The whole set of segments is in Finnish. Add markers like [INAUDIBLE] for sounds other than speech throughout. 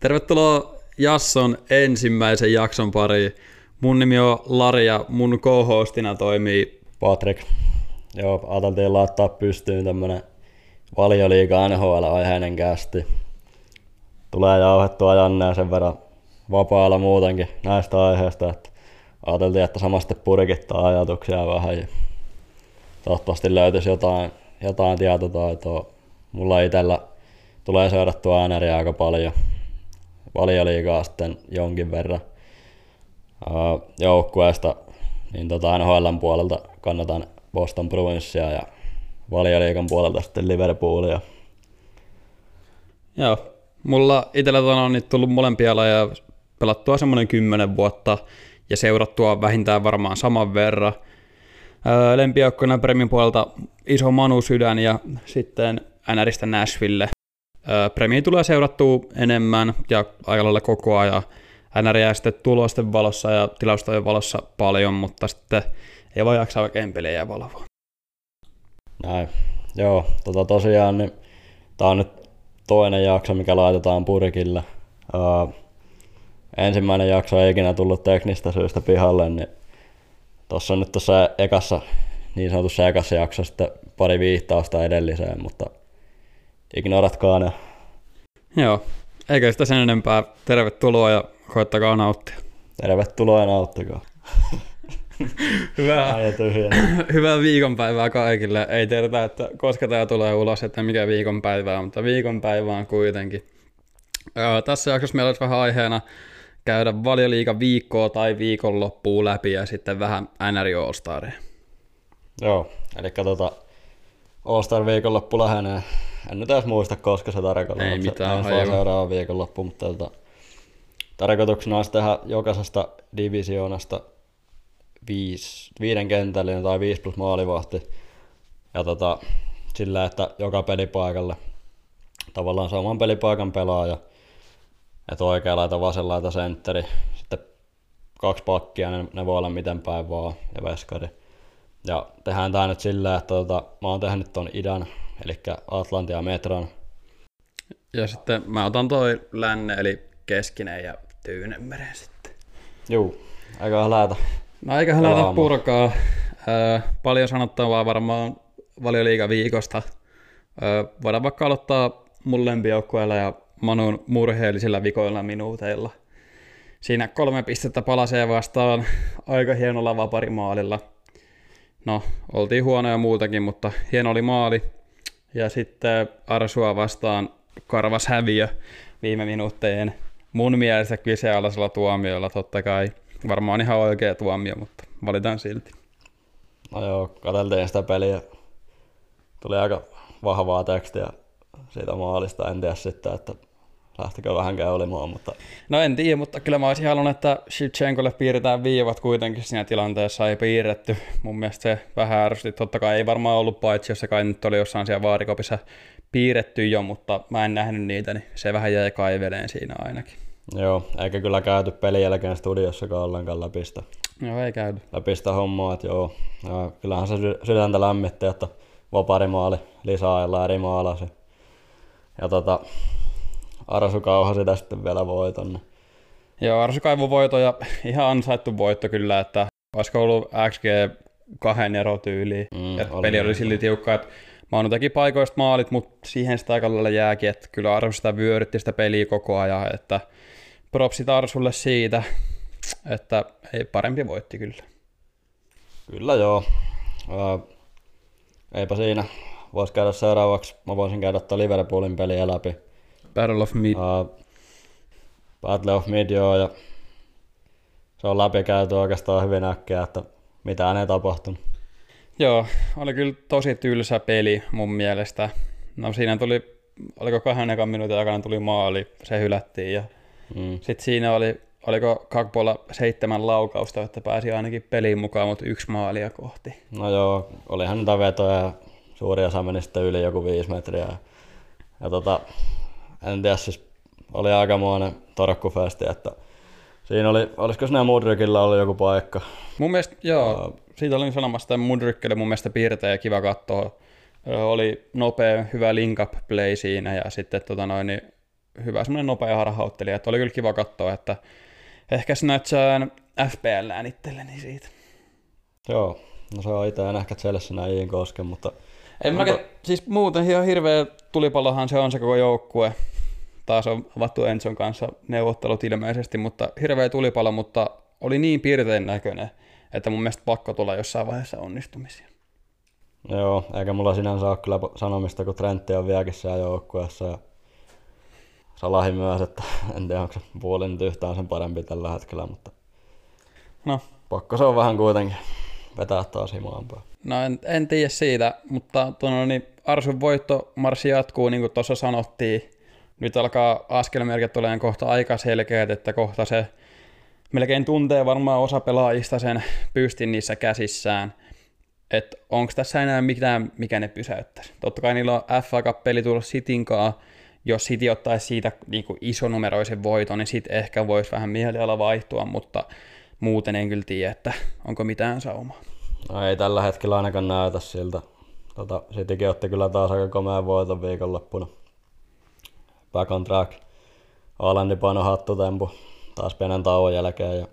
Tervetuloa Jasson ensimmäisen jakson pariin. Mun nimi on Lari ja mun co-hostina toimii Patrick. Joo, ajateltiin laittaa pystyyn tämmönen valioliiga NHL-aiheinen kästi. Tulee jauhettua Janne sen verran vapaalla muutenkin näistä aiheista, että ajateltiin, että samasta purkittaa ajatuksia vähän ja toivottavasti löytyisi jotain, jotain tietotaitoa. Mulla itsellä tulee seurattua ääneriä aika paljon. Valioliigaa sitten jonkin verran joukkueesta, niin tota NHLn puolelta kannatan Boston Bruinsia ja valioliikan puolelta sitten Liverpoolia. Joo, mulla itsellä on nyt tullut molempia lajeja pelattua semmoinen kymmenen vuotta ja seurattua vähintään varmaan saman verran. Lempijoukkoina Premin puolelta iso Manu sydän ja sitten NRistä Nashville. Premi tulee seurattua enemmän ja aika lailla koko ajan. NR jää sitten tulosten valossa ja tilastojen valossa paljon, mutta sitten ei voi jaksaa oikein pelejä valvoa. Näin. Joo, tota tosiaan niin tää on nyt toinen jakso, mikä laitetaan purkille. Uh, ensimmäinen jakso ei ikinä tullut teknistä syystä pihalle, niin tuossa on nyt tuossa ekassa, niin sanotussa ekassa jaksossa sitten pari viittausta edelliseen, mutta ignoratkaa ne. Joo, eikä sitä sen enempää. Tervetuloa ja koittakaa nauttia. Tervetuloa ja nauttikaa. Hyvää, [LAUGHS] hyvää viikonpäivää kaikille. Ei tiedetä, että koska tämä tulee ulos, että mikä viikonpäivää, mutta viikonpäivä on kuitenkin. Öö, tässä jaksossa meillä olisi vähän aiheena käydä valioliiga viikkoa tai viikonloppua läpi ja sitten vähän all Joo, eli tota All-Star viikonloppu lähenee. En nyt edes muista, koska se tarkoittaa. Ei mitään se, seuraava viikonloppu, mutta tota, tarkoituksena olisi tehdä jokaisesta divisioonasta viisi, viiden kentällinen tai viisi plus maalivahti. Ja tota, sillä, että joka pelipaikalle tavallaan saman pelipaikan pelaaja – että oikea laita, vasen laita, sentteri, sitten kaksi pakkia, ne, ne voi olla miten päin vaan, ja veskari. Ja tehdään tää nyt silleen, että tota, mä oon tehnyt ton idän, eli Atlantia Metron. Ja sitten mä otan toi länne, eli keskinen ja Tyynemeren sitten. Juu, eiköhän lähetä. No eiköhän lähetä purkaa. Öö, paljon sanottavaa varmaan valioliiga viikosta. Öö, voidaan vaikka aloittaa mun lempijoukkueella ja Manun murheellisilla vikoilla minuuteilla. Siinä kolme pistettä palasee vastaan aika hienolla vaparimaalilla. No, oltiin huonoja muutakin, mutta hieno oli maali. Ja sitten Arsua vastaan karvas häviö viime minuutteen. Mun mielestä kyseenalaisella tuomiolla totta kai. Varmaan ihan oikea tuomio, mutta valitaan silti. No joo, katseltiin sitä peliä. Tuli aika vahvaa tekstiä siitä maalista. En tiedä sitten, että lähtikö vähänkään olemaan. Mutta... No en tiedä, mutta kyllä mä olisin halunnut, että Shevchenkolle piirretään viivat kuitenkin siinä tilanteessa, ei piirretty. Mun mielestä se vähän ärsytti. Totta kai ei varmaan ollut paitsi, jos se kai nyt oli jossain siellä vaarikopissa piirretty jo, mutta mä en nähnyt niitä, niin se vähän jäi kaiveleen siinä ainakin. Joo, eikä kyllä käyty pelin jälkeen studiossakaan ollenkaan läpi sitä. Joo, ei käyty. Läpi sitä hommaa, että joo. Ja kyllähän se sydäntä lämmitti, että vaparimaali lisäajalla eri maalasi. Ja tota, Arsu sitä sitten vielä voiton. Joo, Arsu kaivoi voito ja ihan ansaittu voitto kyllä, että olisiko ollut XG kahden erotyyliin. Mm, että oli peli oli silti tiukka, että Maunu teki paikoista maalit, mutta siihen sitä aika lailla jääkin, että kyllä Arsu sitä vyörytti sitä peliä koko ajan, että propsit Arsulle siitä, että ei parempi voitti kyllä. Kyllä joo. Uh, eipä siinä. Voisi käydä seuraavaksi, mä voisin käydä tuon Liverpoolin peliä läpi. Battle of Mid. Uh, Battle of Mid, joo, ja se on läpikäyty oikeastaan hyvin äkkiä, että mitä ei tapahtunut. Joo, oli kyllä tosi tylsä peli mun mielestä. No siinä tuli, oliko kahden ekan minuutin aikana tuli maali, se hylättiin ja mm. sitten siinä oli, oliko Kakpola seitsemän laukausta, että pääsi ainakin peliin mukaan, mutta yksi maalia kohti. No joo, olihan niitä vetoja ja suuri osa meni sitten yli joku viisi metriä. Ja, ja tota, en tiedä, siis oli aikamoinen torkkufesti, että siinä oli, olisiko siinä Mudrikilla ollut joku paikka? Mun mielestä, joo, uh, siitä olin sanomassa, että Mudrikille mun mielestä piirtejä kiva katsoa. Oli nopea, hyvä link up play siinä ja sitten tota noin, niin hyvä semmoinen nopea harhauttelija, että oli kyllä kiva katsoa, että ehkä snatchaan FPL itselleni siitä. Joo, no se on itse en ehkä Chelsea näin kosken, mutta... Onko... mäkin, siis muuten ihan hirveä tulipallohan se on se koko joukkue. Taas on avattu Enson kanssa neuvottelut ilmeisesti, mutta hirveä tulipallo, mutta oli niin piirtein näköinen, että mun mielestä pakko tulla jossain vaiheessa onnistumisia. Joo, eikä mulla sinänsä ole kyllä sanomista, kun Trentti on vieläkin siellä joukkueessa ja Salahi myös, että [LAUGHS] en tiedä onko se puoli nyt yhtään sen parempi tällä hetkellä, mutta no. pakko se on vähän kuitenkin vetää taas himaanpäin. No en, en tiedä siitä, mutta tuonne, niin Arsun voittomarssi jatkuu, niin kuin tuossa sanottiin. Nyt alkaa askelmerkit olemaan kohta aika selkeät, että kohta se melkein tuntee varmaan osa pelaajista sen pystin niissä käsissään. Että onko tässä enää mitään, mikä ne pysäyttäisi. Totta kai niillä on FA Cup-peli tullut Sitinkaan, jos City ottaisi siitä niin kuin isonumeroisen voiton, niin sitten ehkä voisi vähän mieliala vaihtua, mutta muuten en kyllä tiedä, että onko mitään saumaa. No ei tällä hetkellä ainakaan näytä siltä. Tota, Citykin otti kyllä taas aika komea voiton viikonloppuna. Back on track. Alandi paino hattutempu taas pienen tauon jälkeen ja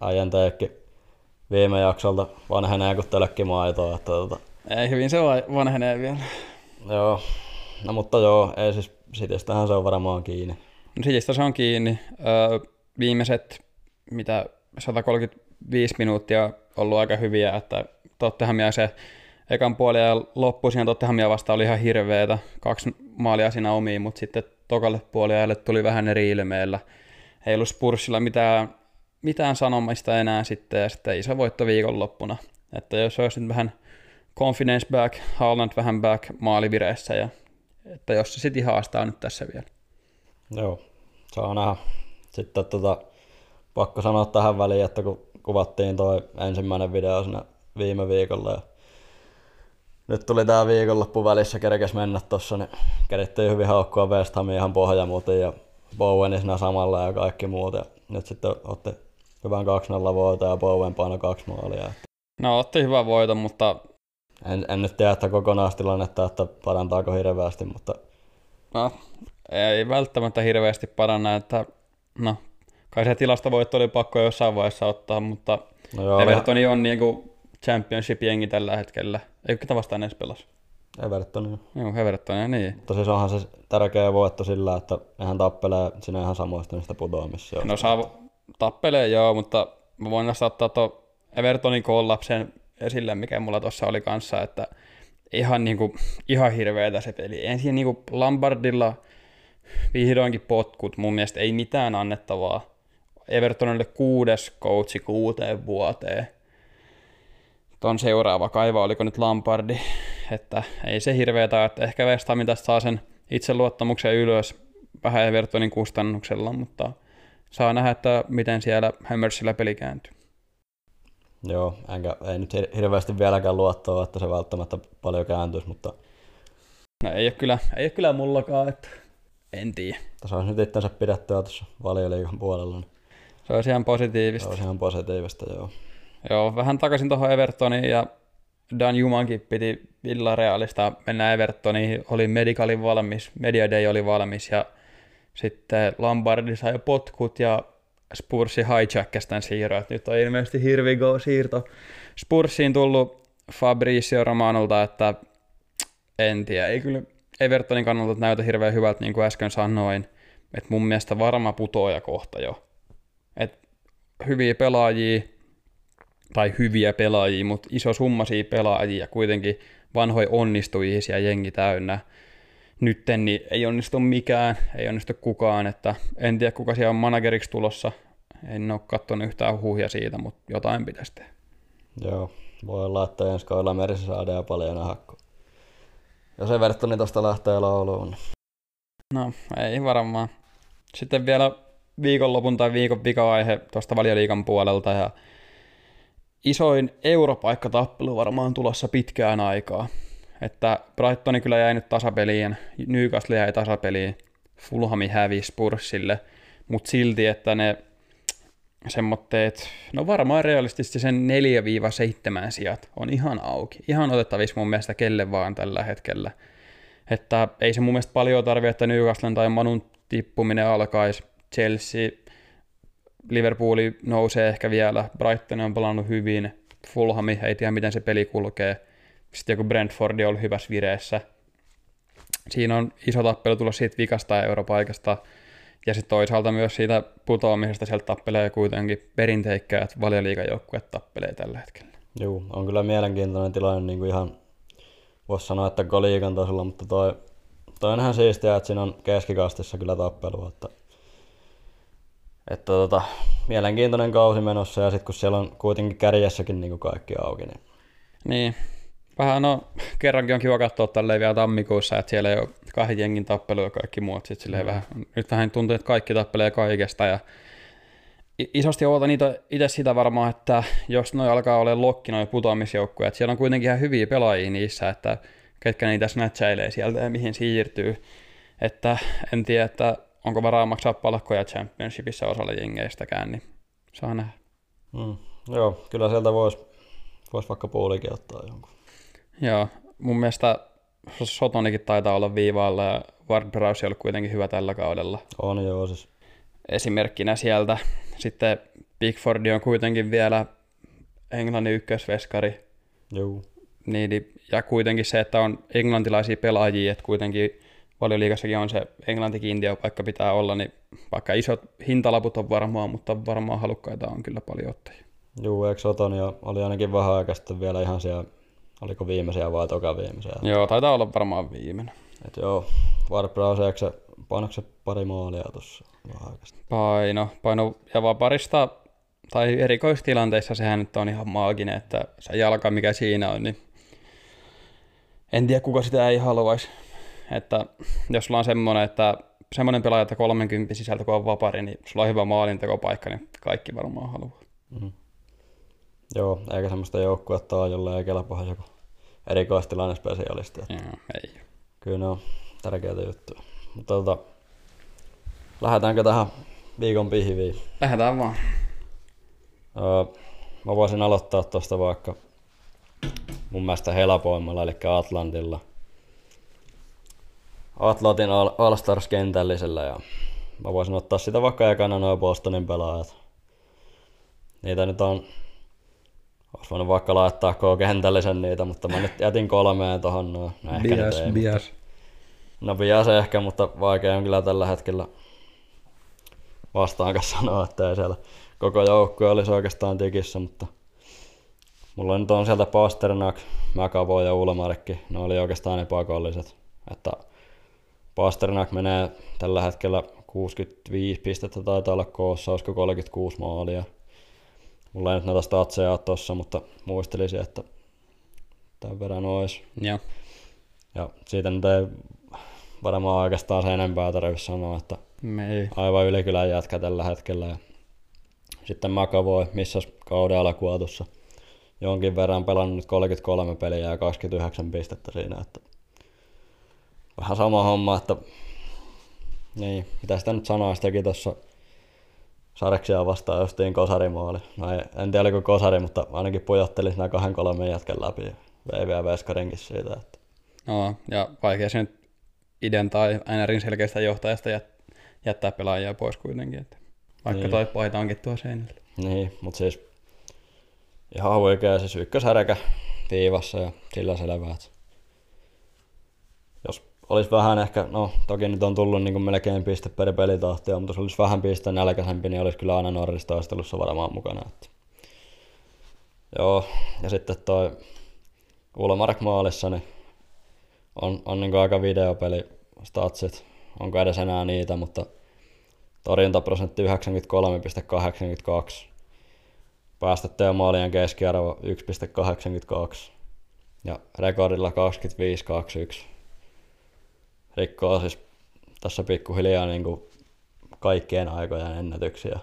äijän teekki viime jaksolta vanhenee kuin telekki maitoa. Että, tota... Ei hyvin se vanhenee vielä. Joo, no mutta joo, ei siis Citystähän se on varmaan kiinni. No Citystä se on kiinni. Öö, viimeiset, mitä 135 minuuttia ollut aika hyviä, että Tottenhamia se ekan puoli ja loppu siinä Tottenhamia vasta oli ihan hirveetä. Kaksi maalia siinä omiin, mutta sitten tokalle puoliajalle tuli vähän eri ilmeellä. Ei ollut Spursilla mitään, mitään sanomista enää sitten ja sitten iso voitto viikonloppuna. Että jos olisi nyt vähän confidence back, Haaland vähän back maalivireessä ja että jos se City haastaa nyt tässä vielä. Joo, saa nähdä. Sitten tota, pakko sanoa tähän väliin, että kun kuvattiin toi ensimmäinen video sinne viime viikolla ja nyt tuli tää viikonloppu välissä, kerkes mennä tossa, niin kerittiin hyvin haukkua West Hamin ihan pohjamuutin ja Bowen siinä samalla ja kaikki muut. Ja nyt sitten otti hyvän 2-0 voiton ja Bowen paino kaksi maalia. No otti hyvän voiton, mutta en, en nyt tiedä, että kokonaistilannetta, että parantaako hirveästi, mutta... No, ei välttämättä hirveästi paranna, että no, kai se tilastovoitto oli pakko jossain vaiheessa ottaa, mutta no joo, Evertoni on niinku championship-jengi tällä hetkellä. Ei ketä vastaan edes pelas. Everton. Joo, Everton, niin. Mutta siis onhan se tärkeä voitto sillä, että nehän tappelee sinne ihan samoista niistä putoamissa. No saa tappelee joo, mutta mä voin ottaa tuon Evertonin kollapsen esille, mikä mulla tuossa oli kanssa, että ihan, niinku, ihan hirveetä se peli. Ensin niinku Lombardilla vihdoinkin potkut, mun mielestä ei mitään annettavaa. Evertonille kuudes coachi kuuteen vuoteen. Ton seuraava kaiva, oliko nyt Lampardi, että ei se hirveetä, että ehkä West Ham tästä saa sen itseluottamuksen ylös vähän Evertonin kustannuksella, mutta saa nähdä, että miten siellä Hammersillä peli kääntyy. Joo, enkä, ei nyt hirveästi vieläkään luottoa, että se välttämättä paljon kääntyisi, mutta... No ei ole kyllä, ei ole kyllä mullakaan, että en tiedä. Tässä olisi nyt itsensä pidettyä tuossa valioliikan puolella. Niin... Se olisi ihan positiivista. Se olisi ihan positiivista, joo. Joo, vähän takaisin tuohon Evertoniin ja Dan Jumankin piti Villarealista mennä Evertoniin, oli Medicalin valmis, Media Day oli valmis ja sitten Lombardi sai potkut ja Spursi hijackas tämän siirron. Nyt on ilmeisesti hirvi go siirto Spursiin tullut Fabricio Romanolta, että en tiedä, ei kyllä Evertonin kannalta näytä hirveän hyvältä, niin kuin äsken sanoin. Että mun mielestä varma putoaja kohta jo. Hyviä pelaajia, tai hyviä pelaajia, mutta iso summaisia pelaajia, kuitenkin vanhoja onnistujia jengi täynnä. Nytten niin ei onnistu mikään, ei onnistu kukaan, että en tiedä kuka siellä on manageriksi tulossa, en ole katsonut yhtään huhia siitä, mutta jotain pitäisi tehdä. Joo, voi laittaa ensi kaudella merissä saada ja paljon hakku. Jos Evertoni tuosta lähtee lauluun. No, ei varmaan. Sitten vielä viikonlopun tai viikon vika-aihe tuosta valioliikan puolelta ja isoin europaikkatappelu varmaan tulossa pitkään aikaa. Että Brightoni kyllä jäi nyt tasapeliin, Newcastle jäi tasapeliin, Fulhami hävisi Spursille, mutta silti, että ne semmoitteet, no varmaan realistisesti sen 4-7 sijat on ihan auki. Ihan otettavissa mun mielestä kelle vaan tällä hetkellä. Että ei se mun mielestä paljon tarvitse, että Newcastle tai Manun tippuminen alkaisi. Chelsea, Liverpooli nousee ehkä vielä, Brighton on pelannut hyvin, Fulhami, ei tiedä miten se peli kulkee. Sitten joku Brentford on hyvässä vireessä. Siinä on iso tappelu tulla siitä vikasta ja europaikasta. Ja sitten toisaalta myös siitä putoamisesta sieltä tappelee kuitenkin perinteikkäät valioliikajoukkueet tappelee tällä hetkellä. Joo, on kyllä mielenkiintoinen tilanne niin kuin ihan, voisi sanoa, että liikan tasolla, mutta toi, toi on ihan siistiä, että siinä on keskikastissa kyllä tappelu, että, että tota, mielenkiintoinen kausi menossa ja sitten kun siellä on kuitenkin kärjessäkin niin kuin kaikki auki, niin niin, vähän no, kerrankin on kiva katsoa tälleen vielä tammikuussa, että siellä ei ole kahden jengin tappelu ja kaikki muut. Sit mm. vähän, nyt vähän tuntuu, että kaikki tappelee kaikesta ja isosti ootan itse sitä varmaan, että jos noi alkaa olla lokki noi putoamisjoukkueet, siellä on kuitenkin ihan hyviä pelaajia niissä, että ketkä niitä snatchailee sieltä ja mihin siirtyy. Että en tiedä, että onko varaa maksaa palkkoja championshipissa osalle jengeistäkään, niin saa nähdä. Mm. Joo, kyllä sieltä voisi vois vaikka puolikin ottaa jonkun. Joo, mun mielestä Sotonikin taitaa olla viivaalla ja Ward Browse on kuitenkin hyvä tällä kaudella. On joo siis. Esimerkkinä sieltä. Sitten Bigford on kuitenkin vielä Englannin ykkösveskari. Joo. Niin, ja kuitenkin se, että on englantilaisia pelaajia, että kuitenkin valioliigassakin on se englantikiintiöpaikka pitää olla, niin vaikka isot hintalaput on varmaan, mutta varmaan halukkaita on kyllä paljon ottajia. Joo, eikö Sotonia oli ainakin vähän aikaa sitten vielä ihan siellä Oliko viimeisiä vai toka viimeisiä? Joo, taitaa olla varmaan viimeinen. Et joo, Ward-Browse, se, painoiko se pari maalia tuossa Paino, paino ja vaparista tai erikoistilanteissa sehän nyt on ihan maaginen, että se jalka mikä siinä on, niin en tiedä kuka sitä ei haluaisi. Että jos sulla on semmoinen, että semmoinen pelaaja, että 30 sisältä kun on vapari, niin sulla on hyvä maalintekopaikka, niin kaikki varmaan haluaa. Mm. Joo, eikä semmoista joukkuetta ole, jolle ei kelpaa joku erikoistilanne spesialisti. Joo, ei. Kyllä ne on tärkeitä juttuja. Mutta tota, lähdetäänkö tähän viikon pihviin? Lähdetään vaan. Öö, mä voisin aloittaa tuosta vaikka mun mielestä helpoimmalla, eli Atlantilla. Atlantin All-Stars-kentällisellä ja mä voisin ottaa sitä vaikka ekana noin Bostonin pelaajat. Niitä nyt on olisi voinut vaikka laittaa koko kentällisen niitä, mutta mä nyt jätin kolmeen tohon noin. No, ehkä bias, ei, bias. Mutta... No bias ehkä, mutta vaikea on kyllä tällä hetkellä vastaankaan sanoa, että ei siellä koko joukkue olisi oikeastaan tikissä, mutta mulla nyt on sieltä Pasternak, Mäkavo ja Ulmarikki, ne oli oikeastaan ne pakolliset. Että Pasternak menee tällä hetkellä 65 pistettä taitaa olla koossa, olisiko 36 maalia. Mulla ei nyt näitä statseja tossa, mutta muistelisin, että tämän verran olisi. Ja. ja siitä nyt ei varmaan oikeastaan se enempää tarvitse sanoa, että Me aivan ylikylän jätkä tällä hetkellä. Ja sitten voi missä kauden alkuatussa jonkin verran pelannut nyt 33 peliä ja 29 pistettä siinä, että vähän sama homma, että niin, mitä sitä nyt sanoa, sitä teki tuossa Sareksia vastaan justiin kosarimaali. No ei, en tiedä oliko kosari, mutta ainakin pujotteli nämä kahden kolmen jätkän läpi ja vei vielä veskarinkin siitä. Että. No, ja vaikea se nyt iden tai NRin selkeästä johtajasta jät- jättää pelaajia pois kuitenkin. Että vaikka niin. toi paita onkin tuo seinällä. Niin, mutta siis ihan huikea siis ykkösärkä viivassa ja sillä selvää. Jos olisi vähän ehkä, no toki nyt on tullut niin kuin melkein piste per pelitahtia, mutta jos olisi vähän piste nälkäisempi, niin olisi kyllä aina Norris taistelussa varmaan mukana. Että. Joo, ja sitten toi Ulmark maalissa, niin on, on niin aika videopeli statsit, onko edes enää niitä, mutta torjuntaprosentti 93,82, päästettyjä maalien keskiarvo 1,82 ja rekordilla 25-21 rikkoo siis tässä pikkuhiljaa niin kuin kaikkien aikojen ennätyksiä,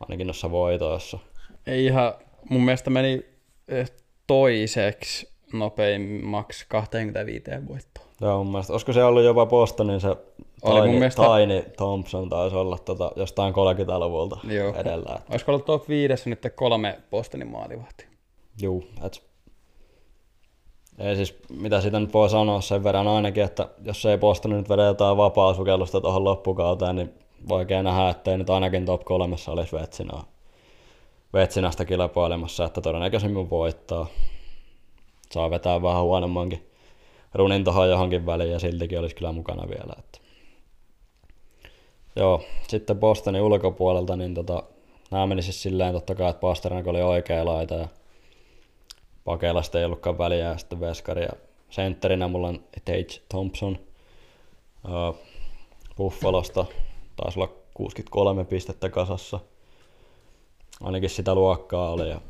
ainakin noissa voitoissa. Ei ihan, mun mielestä meni eh, toiseksi nopeimmaksi 25 voittoa. Joo, mun mielestä, olisiko se ollut jopa Bostonin se Oli Tiny, mielestä... Tiny Thompson taisi olla tota, jostain 30-luvulta Joo. edellä. Että... Olisiko ollut top 5 nyt kolme Bostonin maalivahtia? Joo, et ei siis, mitä sitä nyt voi sanoa sen verran ainakin, että jos ei Boston nyt vedä jotain vapaa-sukellusta tuohon loppukauteen, niin vaikea nähdä, ettei nyt ainakin top kolmessa olisi Vetsinaa, Vetsinästä kilpailemassa, että todennäköisemmin voittaa. Saa vetää vähän huonommankin runin tuohon johonkin väliin ja siltikin olisi kyllä mukana vielä. Että. Joo, sitten Bostonin ulkopuolelta, niin tota, nämä meni siis silleen totta kai, että Pasternak oli oikea laita ja Pakelasta ei ollutkaan väliä ja sitten Veskari ja sentterinä mulla on Tage Thompson uh, Buffalosta, taisi olla 63 pistettä kasassa. Ainakin sitä luokkaa oli ja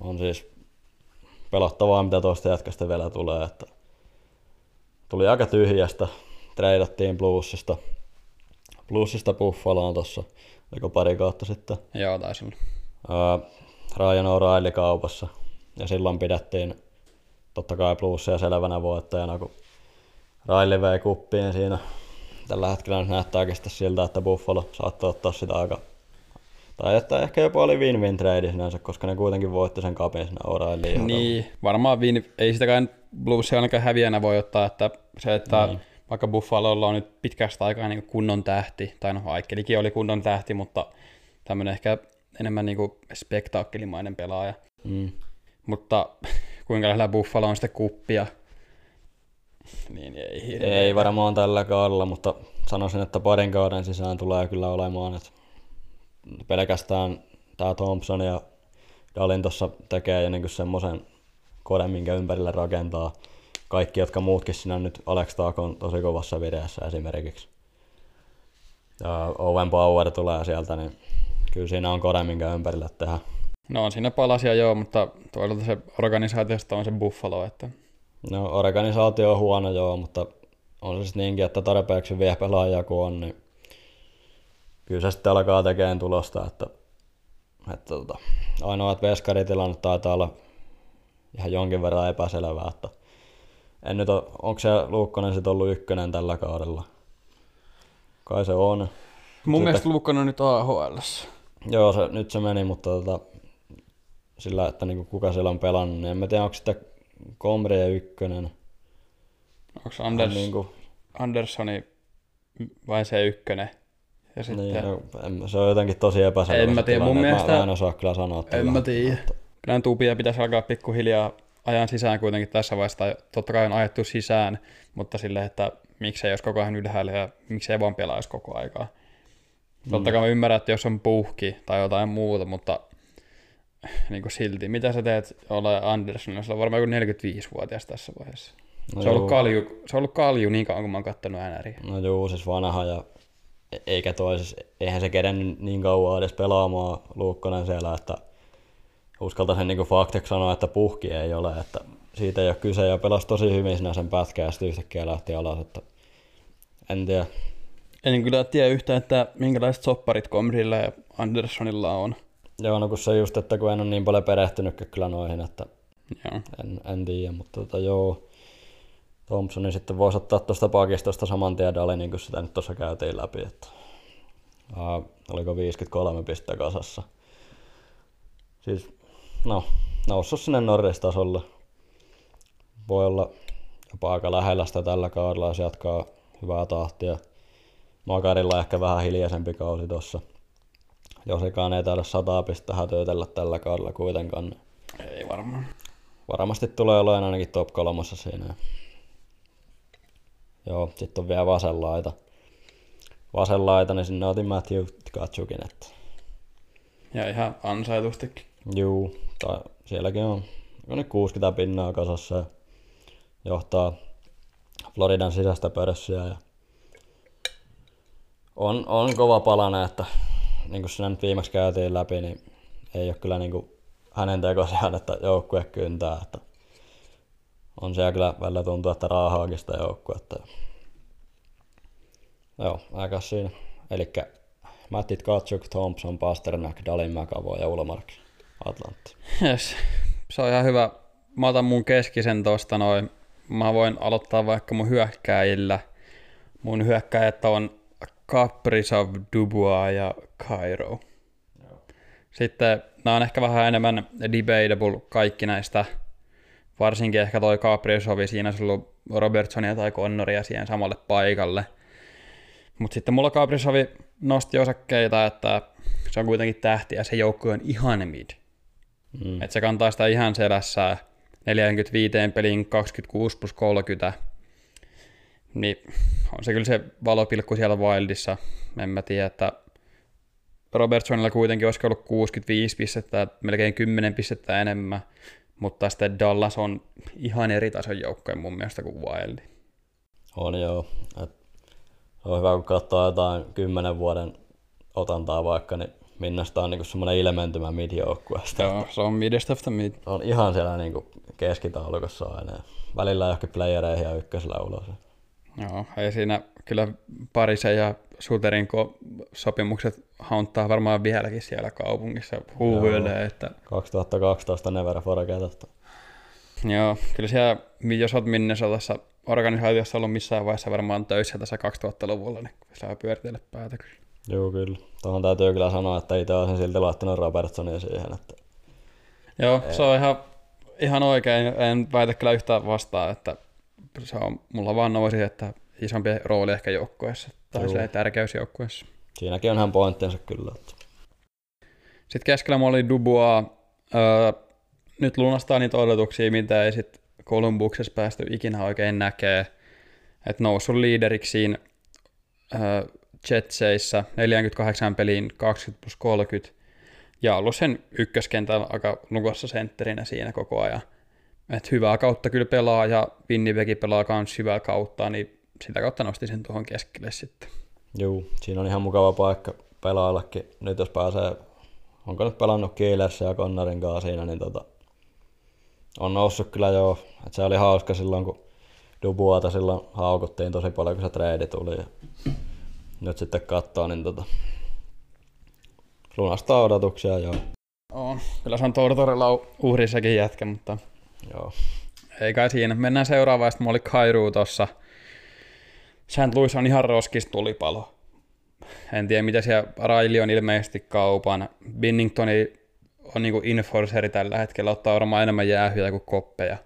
on siis pelottavaa, mitä tuosta jätkästä vielä tulee. Että tuli aika tyhjästä, treidattiin Bluesista, Bluesista Buffaloon tuossa, oliko pari kautta sitten. Joo, taisi olla. Ryan O'Reilly kaupassa. Ja silloin pidettiin totta kai plussia selvänä voittajana, kun Riley vei kuppiin siinä. Tällä hetkellä näyttääkin sitä siltä, että Buffalo saattaa ottaa sitä aika tai että ehkä jopa oli win-win trade sinänsä, koska ne kuitenkin voitti sen kapin sinne O'Reillyin. Niin, varmaan win, ei sitäkään Bluesia ainakaan häviänä voi ottaa, että se, että niin. vaikka Buffalolla on nyt pitkästä aikaa niin kunnon tähti, tai no Aikelikin oli kunnon tähti, mutta tämmöinen ehkä enemmän niin kuin spektaakkelimainen pelaaja. Mm. Mutta [LAUGHS] kuinka lähellä Buffalo on sitten kuppia, niin ei hirveä. Ei varmaan tällä kaudella, mutta sanoisin, että parin kauden sisään tulee kyllä olemaan, että pelkästään tämä Thompson ja Dalin tuossa tekee niin semmoisen koden, minkä ympärille rakentaa kaikki, jotka muutkin siinä nyt Alex Taak on tosi kovassa vireessä esimerkiksi. Ja Owen Power tulee sieltä, niin kyllä siinä on kode, minkä ympärille tehdä. No on siinä palasia joo, mutta toisaalta se organisaatiosta on se Buffalo. Että... No organisaatio on huono joo, mutta on se sitten niinkin, että tarpeeksi vie pelaajia kun on, niin kyllä se sitten alkaa tekemään tulosta, että, että tota, ainoa, että veskaritilanne taitaa olla ihan jonkin verran epäselvää, että en nyt ole, onko se Luukkonen sitten ollut ykkönen tällä kaudella? Kai se on. Mun sitten, mielestä Luukkonen on nyt AHL. Joo, se, nyt se meni, mutta tota, sillä, että niinku kuka siellä on pelannut, niin en mä tiedä, onko sitä Komri ja ykkönen. Onko Anders, niinku... Anderssoni vai se ykkönen? Ja sitten... Niin, no, en, se on jotenkin tosi epäselvä. En mä tiedä, mun mielestä... Mä, en osaa kyllä sanoa. En mä tiedä. Kyllä tupia pitäisi alkaa pikkuhiljaa ajan sisään kuitenkin tässä vaiheessa. Tai totta kai on ajettu sisään, mutta silleen, että miksei jos koko ajan ylhäällä ja miksei vaan pelaisi koko aikaa. Totta kai mä ymmärrän, että jos on puhki tai jotain muuta, mutta niin kuin silti. Mitä sä teet ole Anderson? Se on varmaan joku 45-vuotias tässä vaiheessa. No se, on ollut kalju, se on ollut kalju niin kauan, kun mä oon kattonut NRiä. No joo, siis vanha ja eikä toi, siis, eihän se kerennyt niin kauan edes pelaamaan Luukkonen siellä, että uskaltaisin niin fakteksi sanoa, että puhki ei ole, että siitä ei ole kyse ja pelasi tosi hyvin sinä sen pätkää ja sitten yhtäkkiä lähti alas, että en tiedä. En kyllä tiedä yhtään, että minkälaiset sopparit Komrilla ja Anderssonilla on. Joo, no kun se just, että kun en ole niin paljon perehtynyt kyllä noihin, että joo. En, en tiedä, mutta tota, joo. Thompsonin sitten voisi ottaa tuosta pakistosta saman tien Dali, niin kuin sitä nyt tuossa käytiin läpi, että uh, oliko 53 pistettä kasassa. Siis, no, noussut sinne Norris-tasolle. Voi olla jopa aika lähellä sitä tällä kaudella, jos jatkaa hyvää tahtia. Makarilla ehkä vähän hiljaisempi kausi tuossa. Josikaan ei taida sataa pistää hätöytellä tällä kaudella kuitenkaan. Ei varmaan. Varmasti tulee olemaan ainakin top kolmossa siinä. Joo, sitten on vielä vasenlaita. Vasenlaita, niin sinne otin Matthew Katsukin. Että... Ja ihan ansaitustikin. Juu, tai sielläkin on, on nyt 60 pinnaa kasassa ja johtaa Floridan sisäistä pörssiä. Ja on, on kova palana, että niin kuin sinä nyt viimeksi käytiin läpi, niin ei ole kyllä niin kuin hänen tekosiaan, että joukkue kyntää. Että on siellä kyllä välillä tuntuu, että raahaakin sitä joukkuetta. Joo, aika siinä. Eli Mattit Katsuk, Thompson, Pasternak, Dalin Mäkavo ja Ulmark Atlantti. Yes. Se on ihan hyvä. Mä otan mun keskisen tosta noin. Mä voin aloittaa vaikka mun hyökkäjillä. Mun hyökkäjät on Kaprizov, Dubois ja Cairo. Sitten nämä on ehkä vähän enemmän debatable kaikki näistä varsinkin ehkä toi Caprisovi, siinä olisi ollut Robertsonia tai Connoria siihen samalle paikalle. Mutta sitten mulla Caprisovi nosti osakkeita, että se on kuitenkin tähti ja se joukko on ihan mid. Mm. Että se kantaa sitä ihan selässä 45 pelin 26 plus 30. Niin on se kyllä se valopilkku siellä Wildissa. En mä tiedä, että Robertsonilla kuitenkin olisi ollut 65 pistettä, melkein 10 pistettä enemmän, mutta sitten Dallas on ihan eri tason joukkoja mun mielestä kuin Wild. On joo. Et on hyvä, kun katsoo jotain 10 vuoden otantaa vaikka, niin Minnasta on niinku semmoinen ilmentymä mid-joukkueesta. Joo, se on midest of the mid. On ihan siellä niinku keskitaulukossa aina. Välillä johonkin playereihin ja ykkösellä ulos. Joo, ei siinä kyllä Parisen ja Suterin sopimukset haunttaa varmaan vieläkin siellä kaupungissa huuhuilee. Että... 2012 Never Forget. Joo, kyllä siellä, jos olet Minnesotassa organisaatiossa ollut missään vaiheessa varmaan töissä tässä 2000-luvulla, niin saa pyöritellä päätä kyllä. Joo, kyllä. Tuohon täytyy kyllä sanoa, että itse olisin silti laittanut Robertsonia siihen. Että... Joo, Ei. se on ihan, ihan oikein. En väitä kyllä yhtään vastaan, että se on, mulla vaan nousi, että isompi rooli ehkä joukkueessa tai Joo. tärkeys joukkueessa. Siinäkin on hän pointtinsa kyllä. Että... Sitten keskellä mulla oli Dubois. Öö, nyt lunastaa niitä odotuksia, mitä ei sitten Kolumbuksessa päästy ikinä oikein näkee. Että noussut liideriksi öö, Jetseissä 48 peliin 20 plus 30 ja ollut sen ykköskentän aika lukossa sentterinä siinä koko ajan. Et hyvää kautta kyllä pelaa ja Winnipeg pelaa myös hyvää kautta, niin sitä kautta nosti sen tuohon keskelle sitten. Joo, siinä on ihan mukava paikka pelaajallakin. Nyt jos pääsee, onko nyt pelannut Kiilerssä ja Connorin kanssa siinä, niin tota, on noussut kyllä joo. Et se oli hauska silloin, kun Dubuata silloin haukuttiin tosi paljon, kun se treidi tuli. Ja nyt sitten katsoo, niin tota, lunastaa odotuksia, joo. On. Kyllä se on Tortorella uhrissakin jätkä, mutta joo. ei kai siinä. Mennään seuraavaan, sitten mulla oli Kairu tossa. St. Louis on ihan roskis tulipalo. En tiedä, mitä siellä Raili on ilmeisesti kaupan. Binningtoni on niinku enforceri tällä hetkellä, ottaa varmaan enemmän jäähyjä kuin koppeja.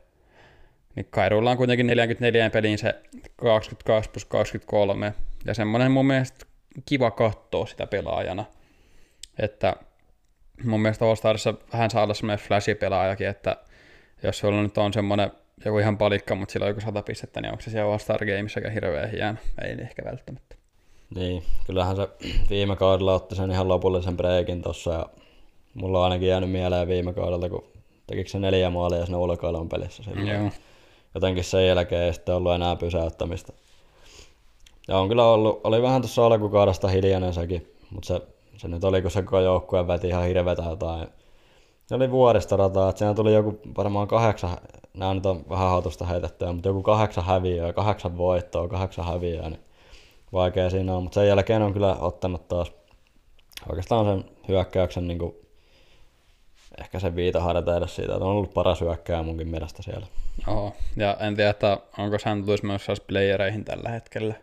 Niin Kairulla on kuitenkin 44 peliin se 22 plus 23. Ja semmoinen mun mielestä kiva katsoa sitä pelaajana. Että mun mielestä All-Starissa vähän saa olla semmoinen flash-pelaajakin, että jos sulla nyt on semmoinen joku ihan palikka, mutta sillä on joku sata pistettä, niin onko se siellä All-Star Gameissakaan hirveän hieno? Ei niin ehkä välttämättä. Niin, kyllähän se [CLEARS THROAT] viime kaudella otti sen ihan lopullisen breikin tossa ja mulla on ainakin jäänyt mieleen viime kaudelta, kun tekikö se neljä maalia siinä ulkoilun pelissä silloin. Joo. Jotenkin sen jälkeen ei sitten ollut enää pysäyttämistä. Ja on kyllä ollut, oli vähän tuossa alkukaudesta hiljainen sekin, mutta se, se nyt oli, kun se koko joukkue veti ihan hirvetä jotain. Se oli vuoristorataa, että siinä tuli joku varmaan kahdeksan, nämä nyt on vähän hautusta heitettyä, mutta joku kahdeksan häviöä, kahdeksan voittoa, kahdeksan häviöä, niin vaikea siinä on. Mutta sen jälkeen on kyllä ottanut taas oikeastaan sen hyökkäyksen niin kuin, ehkä sen viitaharta edes siitä, että on ollut paras hyökkääjä munkin mielestä siellä. Oho, ja en tiedä, että onko hän Louis myös playereihin tällä hetkellä.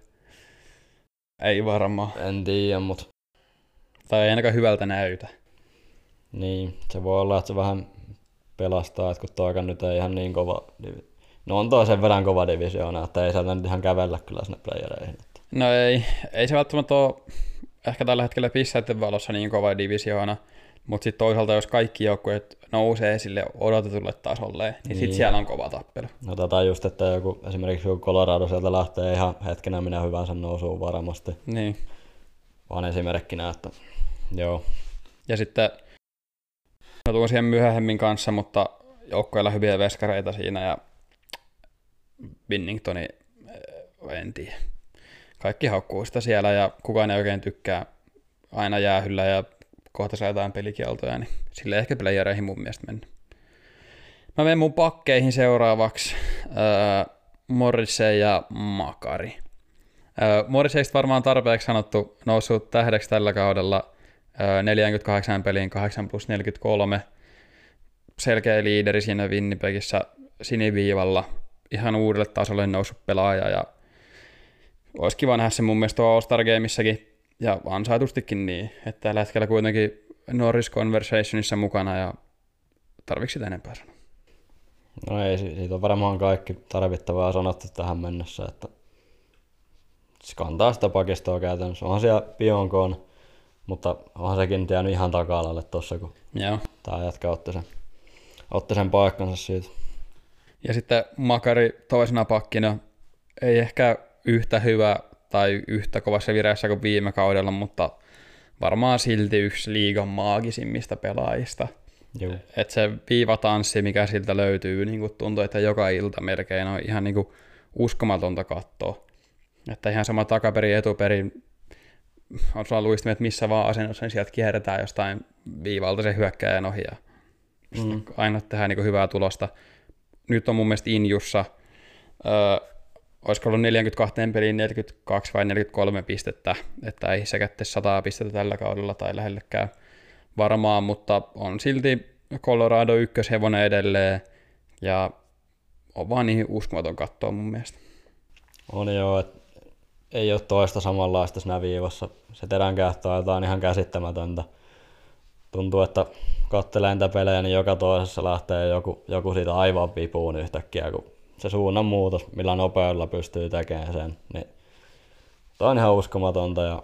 Ei varmaan. En tiedä, mutta... Tai ei ainakaan hyvältä näytä. Niin, se voi olla, että se vähän pelastaa, että kun toika nyt ei ihan niin kova... No on toi sen verran kova divisioona, että ei sieltä nyt ihan kävellä kyllä sinne playereihin. No ei, ei se välttämättä ole ehkä tällä hetkellä pisseiden valossa niin kova divisioona, mutta sitten toisaalta jos kaikki joukkueet nousee sille odotetulle tasolle, niin, niin. sitten siellä on kova tappelu. No tota just, että joku, esimerkiksi joku Colorado sieltä lähtee ihan hetkenä minä hyvänsä nousuun varmasti. Niin. Vaan esimerkkinä, että joo. Ja sitten, no tuon siihen myöhemmin kanssa, mutta joukkoilla hyviä veskareita siinä ja Binningtoni, eh, en tiedä. Kaikki haukkuu sitä siellä ja kukaan ei oikein tykkää aina jäähyllä ja kohta saa jotain pelikieltoja, niin sille ehkä playereihin mun mielestä mennä. Mä menen mun pakkeihin seuraavaksi. Öö, Morrissey ja Makari. Öö, Morrisseystä varmaan tarpeeksi sanottu noussut tähdeksi tällä kaudella. Öö, 48 peliin 8 plus 43. Selkeä liideri siinä Winnipegissä siniviivalla. Ihan uudelle tasolle noussut pelaaja ja olisi kiva nähdä se mun mielestä All-Star Gameissakin ja ansaitustikin niin, että tällä hetkellä kuitenkin Norris Conversationissa mukana ja tarvitsi sitä enempää sanoa. No ei, siitä on varmaan kaikki tarvittavaa sanottu tähän mennessä, että se kantaa sitä pakistoa käytännössä. Onhan siellä Pionkoon, mutta onhan sekin jäänyt ihan taka-alalle tossa, kun Joo. tämä jätkä otti sen, otti sen paikkansa siitä. Ja sitten Makari toisena pakkina ei ehkä yhtä hyvä tai yhtä kovassa vireessä kuin viime kaudella, mutta varmaan silti yksi liigan maagisimmista pelaajista. Joo. Et se viivatanssi, mikä siltä löytyy, niin kuin tuntuu, että joka ilta melkein on ihan niin kuin uskomatonta katsoa. Että ihan sama takaperi, etuperi, on sulla luistimet, että missä vaan asennossa, niin sieltä kierretään jostain viivalta se hyökkäjän ohi ja mm. aina tehdään niin hyvää tulosta. Nyt on mun mielestä Injussa, öö, olisiko ollut 42 peliin 42 vai 43 pistettä, että ei sekä 100 pistettä tällä kaudella tai lähellekään varmaan, mutta on silti Colorado ykköshevonen edelleen ja on vaan niin uskomaton katsoa mun mielestä. On joo, että ei ole toista samanlaista siinä viivassa. Se teränkäyttö on jotain ihan käsittämätöntä. Tuntuu, että kattelee niitä pelejä, niin joka toisessa lähtee joku, joku siitä aivan vipuun yhtäkkiä, kun se suunnan muutos, millä nopeudella pystyy tekemään sen, niin Tämä on ihan uskomatonta ja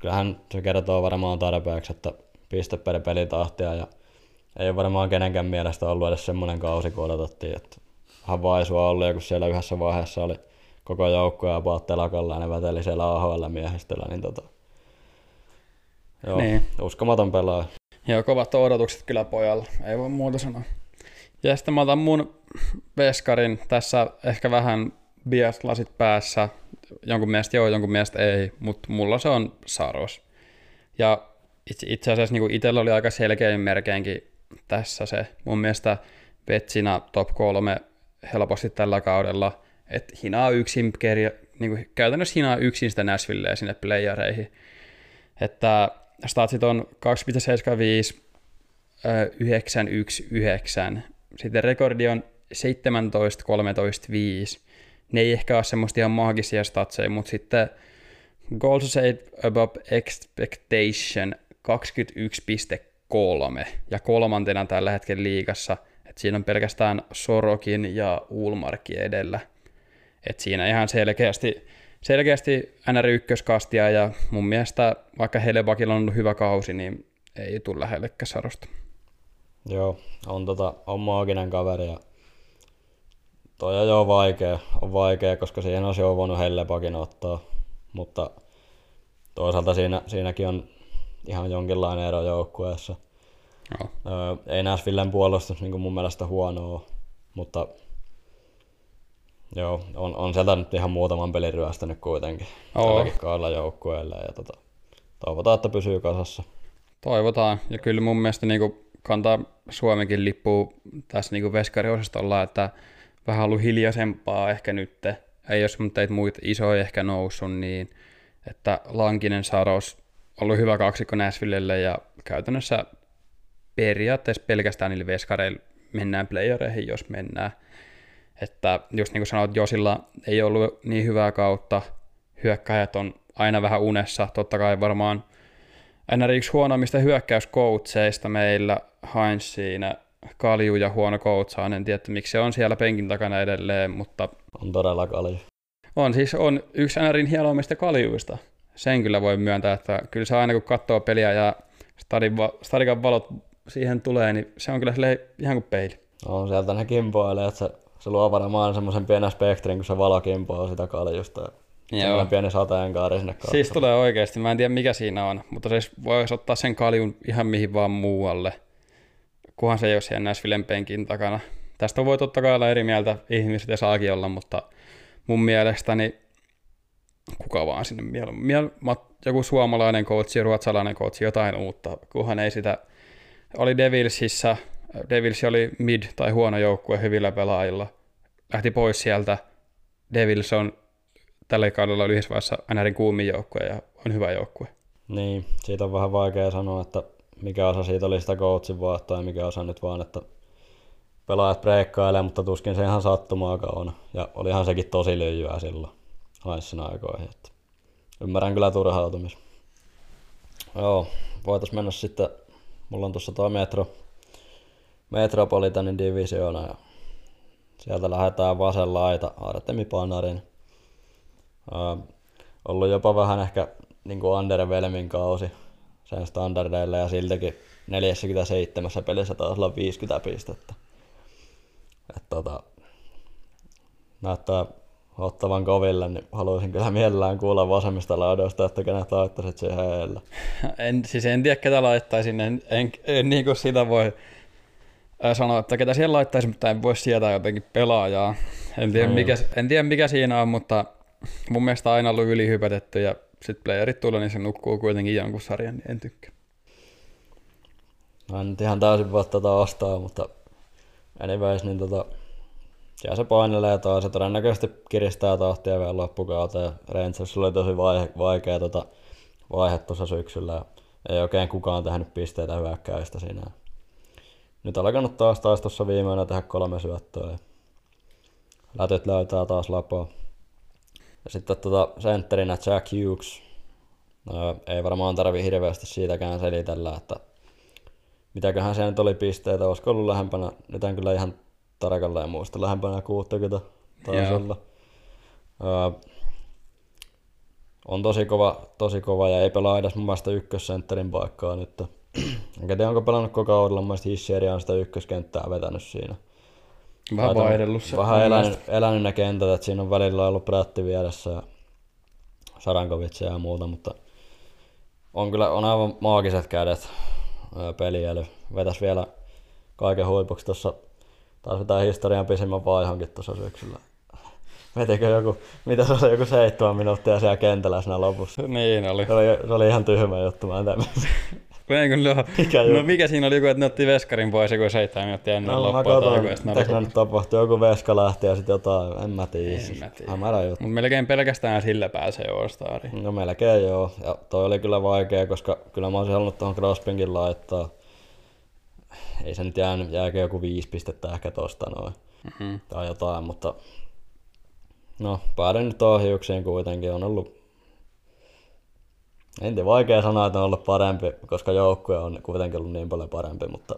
kyllähän se kertoo varmaan tarpeeksi, että piste per pelitahtia ja ei varmaan kenenkään mielestä ollut edes semmoinen kausi, kun odotettiin, että vähän vaisua ollut ja kun siellä yhdessä vaiheessa oli koko joukko ja paat telakalla ja ne väteli siellä AHL-miehistöllä, niin tota, joo, niin. uskomaton pelaaja. Joo, kovat odotukset kyllä pojalla, ei voi muuta sanoa. Ja sitten mä otan mun veskarin tässä ehkä vähän biaslasit päässä. Jonkun mielestä joo, jonkun mielestä ei, mutta mulla se on Saros. Ja itse, itse asiassa niin itsellä oli aika selkeä merkeinkin tässä se. Mun mielestä Vetsina top kolme helposti tällä kaudella, että hinaa yksin, kerja, niin kuin käytännössä hinaa yksin sitä Nashvilleä sinne playereihin. Että statsit on 2,75, 919, sitten rekordi on 17, 13, 5. Ne ei ehkä ole semmoista ihan maagisia statseja, mutta sitten goals saved above expectation 21,3 ja kolmantena tällä hetkellä liigassa, että siinä on pelkästään Sorokin ja Ulmarki edellä. Et siinä ihan selkeästi, selkeästi NR1-kastia ja mun mielestä vaikka Helebakilla on ollut hyvä kausi, niin ei tule lähellekään Sarosta. Joo, on, tota, on maaginen kaveri ja toi on jo vaikea, on vaikea, koska siihen olisi jo voinut Hellepakin ottaa, mutta toisaalta siinä, siinäkin on ihan jonkinlainen ero joukkueessa. Joo. Öö, ei Nashvillen puolustus niin mun mielestä huonoa, mutta joo, on, on sieltä nyt ihan muutaman pelin ryöstänyt kuitenkin Oo. tälläkin joukkueelle ja tota, toivotaan, että pysyy kasassa. Toivotaan, ja kyllä mun mielestä niin kuin kantaa Suomenkin lippu tässä niin veskariosastolla, että vähän ollut hiljaisempaa ehkä nyt. Ei jos mutta teit muita isoja ehkä noussut, niin että Lankinen Saros ollut hyvä kaksikko Nashvillelle ja käytännössä periaatteessa pelkästään niille veskareille mennään playereihin, jos mennään. Että just niin kuin sanoit, Josilla ei ollut niin hyvää kautta, hyökkäjät on aina vähän unessa, totta kai varmaan NR yksi huonoimmista hyökkäyskoutseista meillä Heinz siinä kalju ja huono koutsaan. En tiedä, miksi se on siellä penkin takana edelleen, mutta... On todella kalju. On siis on yksi NRin hienoimmista kaljuista. Sen kyllä voi myöntää, että kyllä se aina kun katsoo peliä ja stadikan valot siihen tulee, niin se on kyllä ihan kuin peili. On sieltä ne kimpoilee, että se, se luo varmaan semmoisen pienen spektrin, kun se valo kimpoaa sitä kaljusta. Joo. pieni sateenkaari sinne katsomaan. Siis tulee oikeasti, mä en tiedä mikä siinä on, mutta se voisi ottaa sen kaljun ihan mihin vaan muualle, kunhan se ei ole siellä Nashvillen penkin takana. Tästä voi totta kai olla eri mieltä, ihmiset ja saakin olla, mutta mun mielestäni kuka vaan sinne miel, miel, joku suomalainen coachi, ruotsalainen coachi, jotain uutta, kunhan ei sitä, oli Devilsissä, Devils oli mid tai huono joukkue hyvillä pelaajilla, lähti pois sieltä, Devils on tällä kaudella yhdessä vaiheessa NRin kuumin joukkue ja on hyvä joukkue. Niin, siitä on vähän vaikea sanoa, että mikä osa siitä oli sitä coachin vaihtoa ja mikä osa nyt vaan, että pelaajat breikkailee, mutta tuskin se ihan sattumaakaan on. Ja olihan sekin tosi lyijyä silloin haissin aikoihin. Että ymmärrän kyllä turhautumis. Joo, voitais mennä sitten, mulla on tuossa tuo Metro, Metropolitanin divisioona ja sieltä lähdetään vasen laita Artemi Panarin. Uh, ollut jopa vähän ehkä niin kuin Undervelmin kausi sen standardeilla ja siltikin 47 pelissä taas olla 50 pistettä. Et tota, näyttää ottavan koville, niin haluaisin kyllä mielellään kuulla vasemmista laudoista, että kenet laittaisit siihen heille. En, siis en tiedä, ketä laittaisin, en, en, en niin kuin sitä voi sanoa, että ketä siellä laittaisin, mutta en voi sieltä jotenkin pelaajaa. En tiedä, mikä, en tiedä mikä siinä on, mutta mun mielestä aina ollut ylihypätetty ja sitten playerit tulee, niin se nukkuu kuitenkin jonkun sarjan, niin en tykkää. Mä en nyt ihan täysin voi tätä ostaa, mutta anyways, niin tota, siellä se painelee taas, se todennäköisesti kiristää tahtia vielä loppukauteen. Rangers oli tosi vaihe, vaikea tota, vaihe tuossa syksyllä ja ei oikein kukaan tehnyt pisteitä hyökkäystä siinä. Nyt alkanut taas taas tuossa viimeinen tehdä kolme syöttöä ja lätöt löytää taas lapoa. Ja sitten tota, sentterinä Jack Hughes. No, ei varmaan tarvi hirveästi siitäkään selitellä, että mitäköhän se nyt oli pisteitä, olisiko ollut lähempänä, nyt en kyllä ihan tarkalleen muista, lähempänä 60 taisi olla. Öö, on tosi kova, tosi kova ja ei pelaa edes mun mielestä ykkössentterin paikkaa nyt. Enkä tiedä, onko pelannut koko kaudella, mun mielestä on sitä ykköskenttää vetänyt siinä. Vähän vaihdellut se. Vähän elänyt, elänyt ne kentät, että siinä on välillä ollut Prätti vieressä ja Sarankovitsia ja muuta, mutta on kyllä on aivan maagiset kädet peliäly. Vetäs vielä kaiken huipuksi tuossa, taas vetää historian pisimmän vaihonkin tuossa syksyllä. [LAUGHS] Vetikö joku, mitä se oli, joku seitsemän minuuttia siellä kentällä siinä lopussa. Niin oli. Se oli, se oli ihan tyhmä juttu, mä en tiedä. [LAUGHS] Kun no, mikä, no, mikä siinä oli joku, että ne otti veskarin pois joku seitsemän minuuttia ennen no, loppua. Mä katsoin, mitä nyt tapahtui, joku veska lähti ja sitten jotain, en mä tiedä. En mä tiedä. Mutta melkein pelkästään sillä pääsee All-Stariin. No melkein joo, ja toi oli kyllä vaikea, koska kyllä mä olisin halunnut tuohon Crosspinkin laittaa. Ei se nyt jäänyt, jääkö joku viisi pistettä ehkä tosta noin. Mm-hmm. Tai jotain, mutta no päädyin nyt ohjuuksiin kuitenkin, on ollut en tiedä, vaikea sanoa, että on ollut parempi, koska joukkue on kuitenkin ollut niin paljon parempi, mutta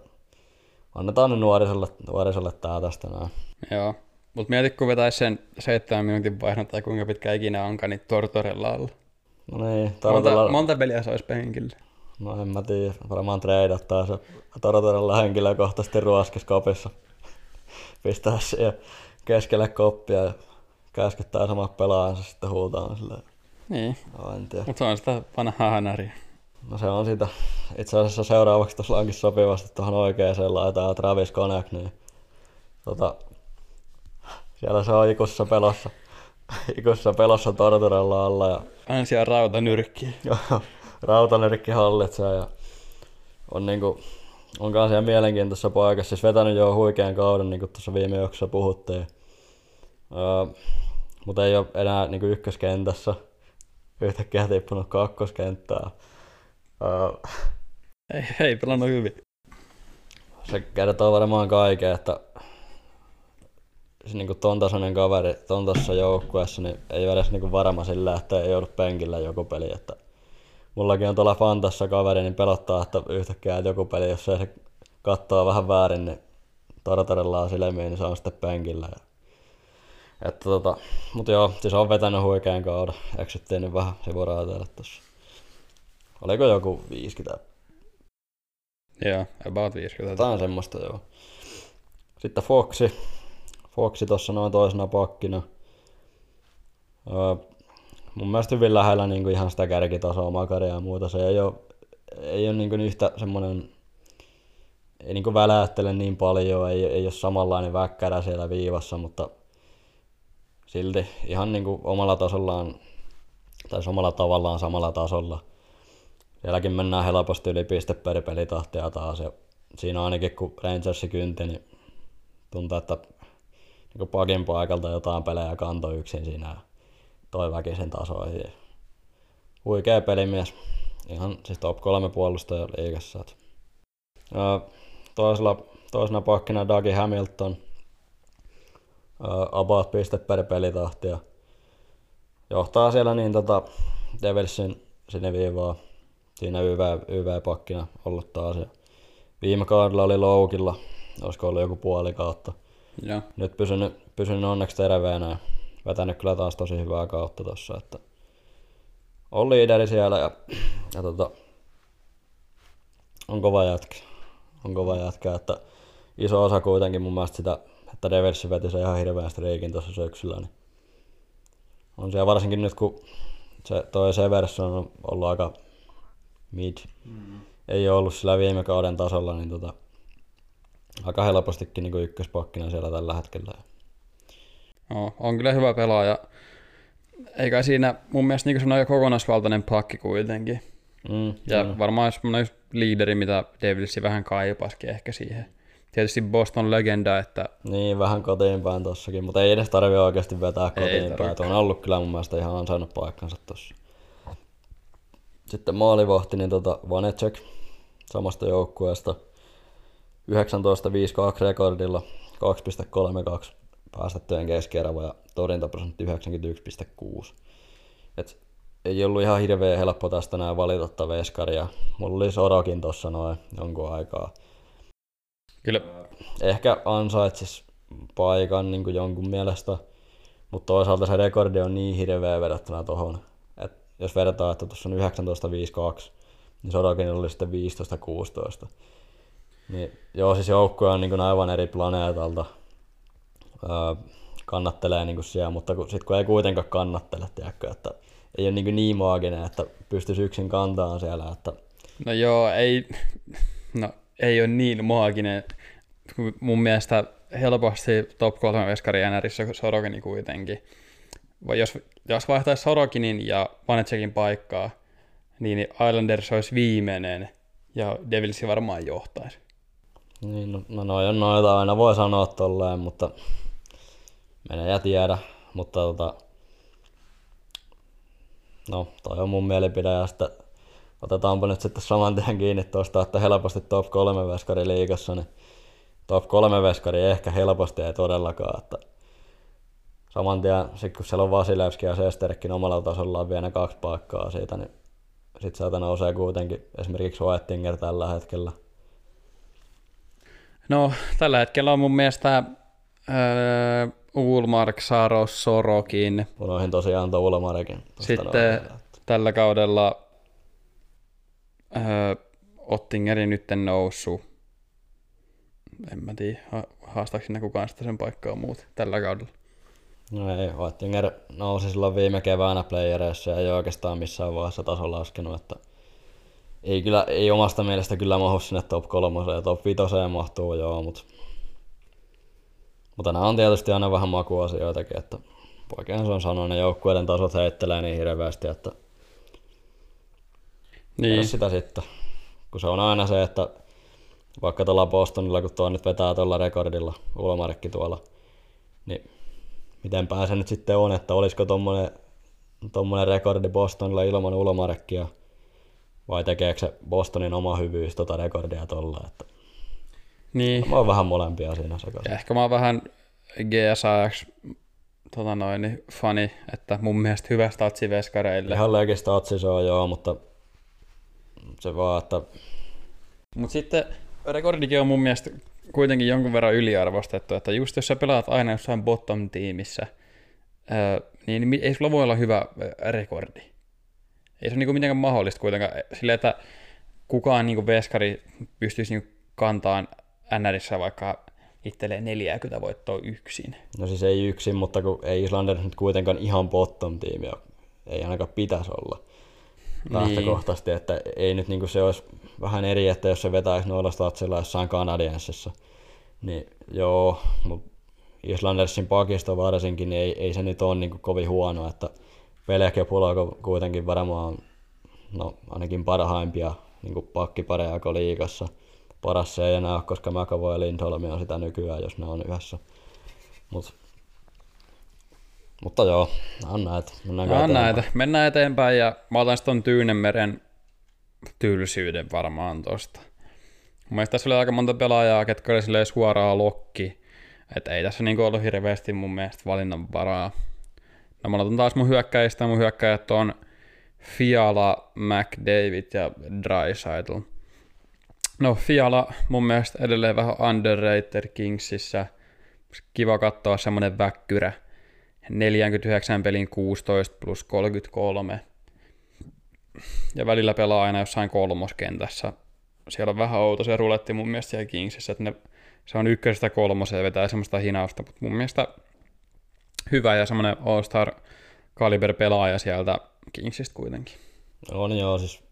annetaan nyt nuorisolle, nuorisolle tää tästä näin. Joo, mutta mieti, kun vetäisi sen seitsemän minuutin vaihdon tai kuinka pitkä ikinä onkaan, niin Tortorella alla. No niin, Tortorella... monta, monta peliä se olisi penkillä? No en mä tiedä, varmaan treidattaa se Tortorella henkilökohtaisesti ruoskiskopissa. Pistää siihen keskelle koppia ja käskyttää samat pelaajansa sitten huutaa silleen niin, no, en tiedä. mutta se on sitä vanhaa hänäriä. No se on sitä. Itse asiassa seuraavaksi tuossa onkin sopivasti tuohon oikeaan laitaan Travis Connect, niin tota, siellä se on ikussa pelossa. [LAUGHS] ikussa pelossa Tortorella alla. Ja... Hän siellä rautanyrkki. [LAUGHS] Joo, rautanyrkki hallitsee ja on niinku, on kanssa ihan mielenkiintoisessa paikassa. Siis vetänyt jo huikean kauden, niin kuin tuossa viime jaksossa puhuttiin. Öö, mutta ei ole enää niin kuin ykköskentässä yhtäkkiä tippunut kakkoskenttää. Uh, ei, ei pelannut hyvin. Se kertoo varmaan kaiken, että se niin ton tasoinen kaveri ton tuossa joukkueessa niin ei ole edes niin varma sillä, että ei joudu penkillä joku peli. Että mullakin on tuolla Fantassa kaveri, niin pelottaa, että yhtäkkiä että joku peli, jos se katsoo vähän väärin, niin tartarellaan silmiin, niin se on sitten penkillä. Ja että tota, mutta joo, siis on vetänyt huikean kauden. Eksyttiin nyt vähän sivuraiteille tossa. Oliko joku 50? Joo, about 50. Tämä on semmoista joo. Sitten Foxi. Foxi tuossa noin toisena pakkina. Öö, mun mielestä hyvin lähellä niin kuin ihan sitä kärkitasoa, makaria ja muuta. Se ei ole, ei ole niin kuin yhtä semmoinen, ei niin kuin väläyttele niin paljon, ei, ei ole samanlainen väkkärä siellä viivassa, mutta silti ihan niin kuin omalla tasollaan, tai omalla tavallaan samalla tasolla. Sielläkin mennään helposti yli piste per pelitahtia taas, ja siinä ainakin kun Rangersi kynti, niin tuntuu, että niin pakin paikalta jotain pelejä kanto yksin siinä toi väkisin tasoihin. Huikea pelimies. Ihan siis top kolme puolustaja liikassa. Toisella, toisena pakkina Dougie Hamilton – about piste per pelitahti ja johtaa siellä niin tota Devilsin sinne viivaa siinä YV, YV-pakkina ollut taas. Ja viime kaudella oli loukilla, olisiko ollut joku puoli kautta. Ja. nyt pysynyt, pysynyt onneksi terveenä ja vetänyt kyllä taas tosi hyvää kautta tossa, että on liideri siellä ja, ja tota, on kova jätkä. On kova jätkä, että iso osa kuitenkin mun mielestä sitä, että Deversi veti se ihan hirveän striikin tuossa syksyllä, niin on siellä varsinkin nyt kun se toi Severson on ollut aika mid, mm. ei ole ollut sillä viime kauden tasolla, niin tota, aika helpostikin niin ykköspakkina siellä tällä hetkellä. No, on kyllä hyvä pelaaja. Eikä siinä mun mielestä niin semmoinen kokonaisvaltainen pakki kuitenkin. Mm, Ja mm. varmaan semmoinen liideri, mitä Davidsi vähän kaipasikin ehkä siihen. Tietysti Boston legenda, että Niin, vähän kotiin päin tossakin, mutta ei edes tarvi oikeasti vetää Ei kotiin päin. tarvi. Tuo on ollut kyllä mun mielestä ihan ansainnut paikkansa tossa. Sitten maalivahti, niin tota Vanecek samasta joukkueesta 19-5-2 rekordilla 2,32 päästettyjen keskiarvo ja torjuntaprosentti 91,6. Et ei ollut ihan hirveän helppo tästä näin valita veskaria. Mulla oli Sorokin tossa noin jonkun aikaa kyllä ehkä ansaitsis paikan niin kuin jonkun mielestä, mutta toisaalta se rekordi on niin hirveä verrattuna että jos vertaa, että tuossa on 19.52, niin Sorokin oli sitten 15.16. Niin joo, siis joukkue on niin kuin aivan eri planeetalta. Öö, kannattelee niin kuin siellä, mutta kun, sit kun ei kuitenkaan kannattele, tiedätkö, että ei ole niin, kuin niin maaginen, että pystyisi yksin kantamaan siellä, että No joo, ei, [LAUGHS] no, ei ole niin maaginen. Mun mielestä helposti top 3 veskari NRissä Sorokini kuitenkin. Vai jos, jos vaihtaisi Sorokinin ja Vanetsekin paikkaa, niin Islanders olisi viimeinen ja Devilsi varmaan johtaisi. Niin, no, no noi on noita, aina voi sanoa tolleen, mutta menee ja tiedä. Mutta tota, no toi on mun mielipide ja sitten otetaanpa nyt sitten saman tien kiinni tuosta, että helposti top 3 veskari liigassa, niin top 3 veskari ehkä helposti ei todellakaan, että saman tien, sit kun siellä on Vasilevski ja Sesterkin omalla tasollaan vielä kaksi paikkaa siitä, niin sit sieltä nousee kuitenkin esimerkiksi Oettinger tällä hetkellä. No, tällä hetkellä on mun mielestä öö, Ulmark, Saros, Sorokin. Unohin tosiaan tuon Ulmarekin. tosta Sitten noin. tällä kaudella öö, Ottingeri nyt noussut. En mä tiedä, ha- haastaako sinne kukaan sitä sen paikkaa muut tällä kaudella. No ei, Oettinger nousi silloin viime keväänä playereissa ja ei oikeastaan missään vaiheessa taso laskenut, että ei, kyllä, ei omasta mielestä kyllä mahu sinne top kolmoseen ja top vitoseen mahtuu joo, mutta mutta nämä on tietysti aina vähän makuasioitakin, että poikien se on sanonut, joukkueiden tasot heittelee niin hirveästi, että Niin, sitä sitten. Kun se on aina se, että vaikka tuolla Bostonilla, kun tuo nyt vetää tuolla rekordilla, Ulmarikki tuolla, niin miten se nyt sitten on, että olisiko tommonen rekordi Bostonilla ilman Ulmarekkia, vai tekeekö se Bostonin oma hyvyys tota rekordia tuolla, että niin. mä oon vähän molempia siinä sekaisin. Ehkä mä oon vähän GSAX tota noin, niin fani, että mun mielestä hyvä statsi veskareille. Ihan legistä otsi se on joo, mutta se vaan, että Mutta sitten rekordikin on mun mielestä kuitenkin jonkun verran yliarvostettu, että just jos sä pelaat aina jossain bottom-tiimissä, niin ei sulla voi olla hyvä rekordi. Ei se ole niinku mitenkään mahdollista kuitenkaan. Silleen, että kukaan niinku veskari pystyisi niinku kantaan NRissä vaikka itselleen 40 voittoa yksin. No siis ei yksin, mutta kun ei Islanders nyt kuitenkaan ihan bottom tiimi ole. Ei ainakaan pitäisi olla lähtökohtaisesti, että ei nyt niinku se olisi vähän eri, että jos se vetäisi noilla statsilla jossain Canadiensissa, niin joo, mutta Islandersin pakisto varsinkin, niin ei, ei se nyt ole niinku kovin huono, että Pelek ja Pulako kuitenkin varmaan no, ainakin parhaimpia niin pakkipareja koko liigassa. Paras se ei enää ole, koska McAvoy ja Lindholm on sitä nykyään, jos ne on yhdessä. Mut, mutta joo, on näitä. Mennäänkö Nämä on eteenpäin? näitä. Mennään eteenpäin ja mä otan sitten Tyynemeren tylsyyden varmaan tosta. Mun mielestä tässä oli aika monta pelaajaa, ketkä oli silleen suoraan lokki. Että ei tässä niinku ollut hirveästi mun mielestä valinnan varaa. No mä otan taas mun hyökkäistä. Mun hyökkäjät on Fiala, McDavid ja Dreisaitl. No Fiala mun mielestä edelleen vähän underrated Kingsissä. kiva katsoa semmoinen väkkyrä. 49 pelin 16 plus 33. Ja välillä pelaa aina jossain kolmoskentässä. Siellä on vähän outo se ruletti mun mielestä siellä Kingsissä, että ne, se on ykkösestä kolmoseen vetää semmoista hinausta, mutta mun mielestä hyvä ja semmoinen All-Star kaliber pelaaja sieltä Kingsistä kuitenkin. On joo, siis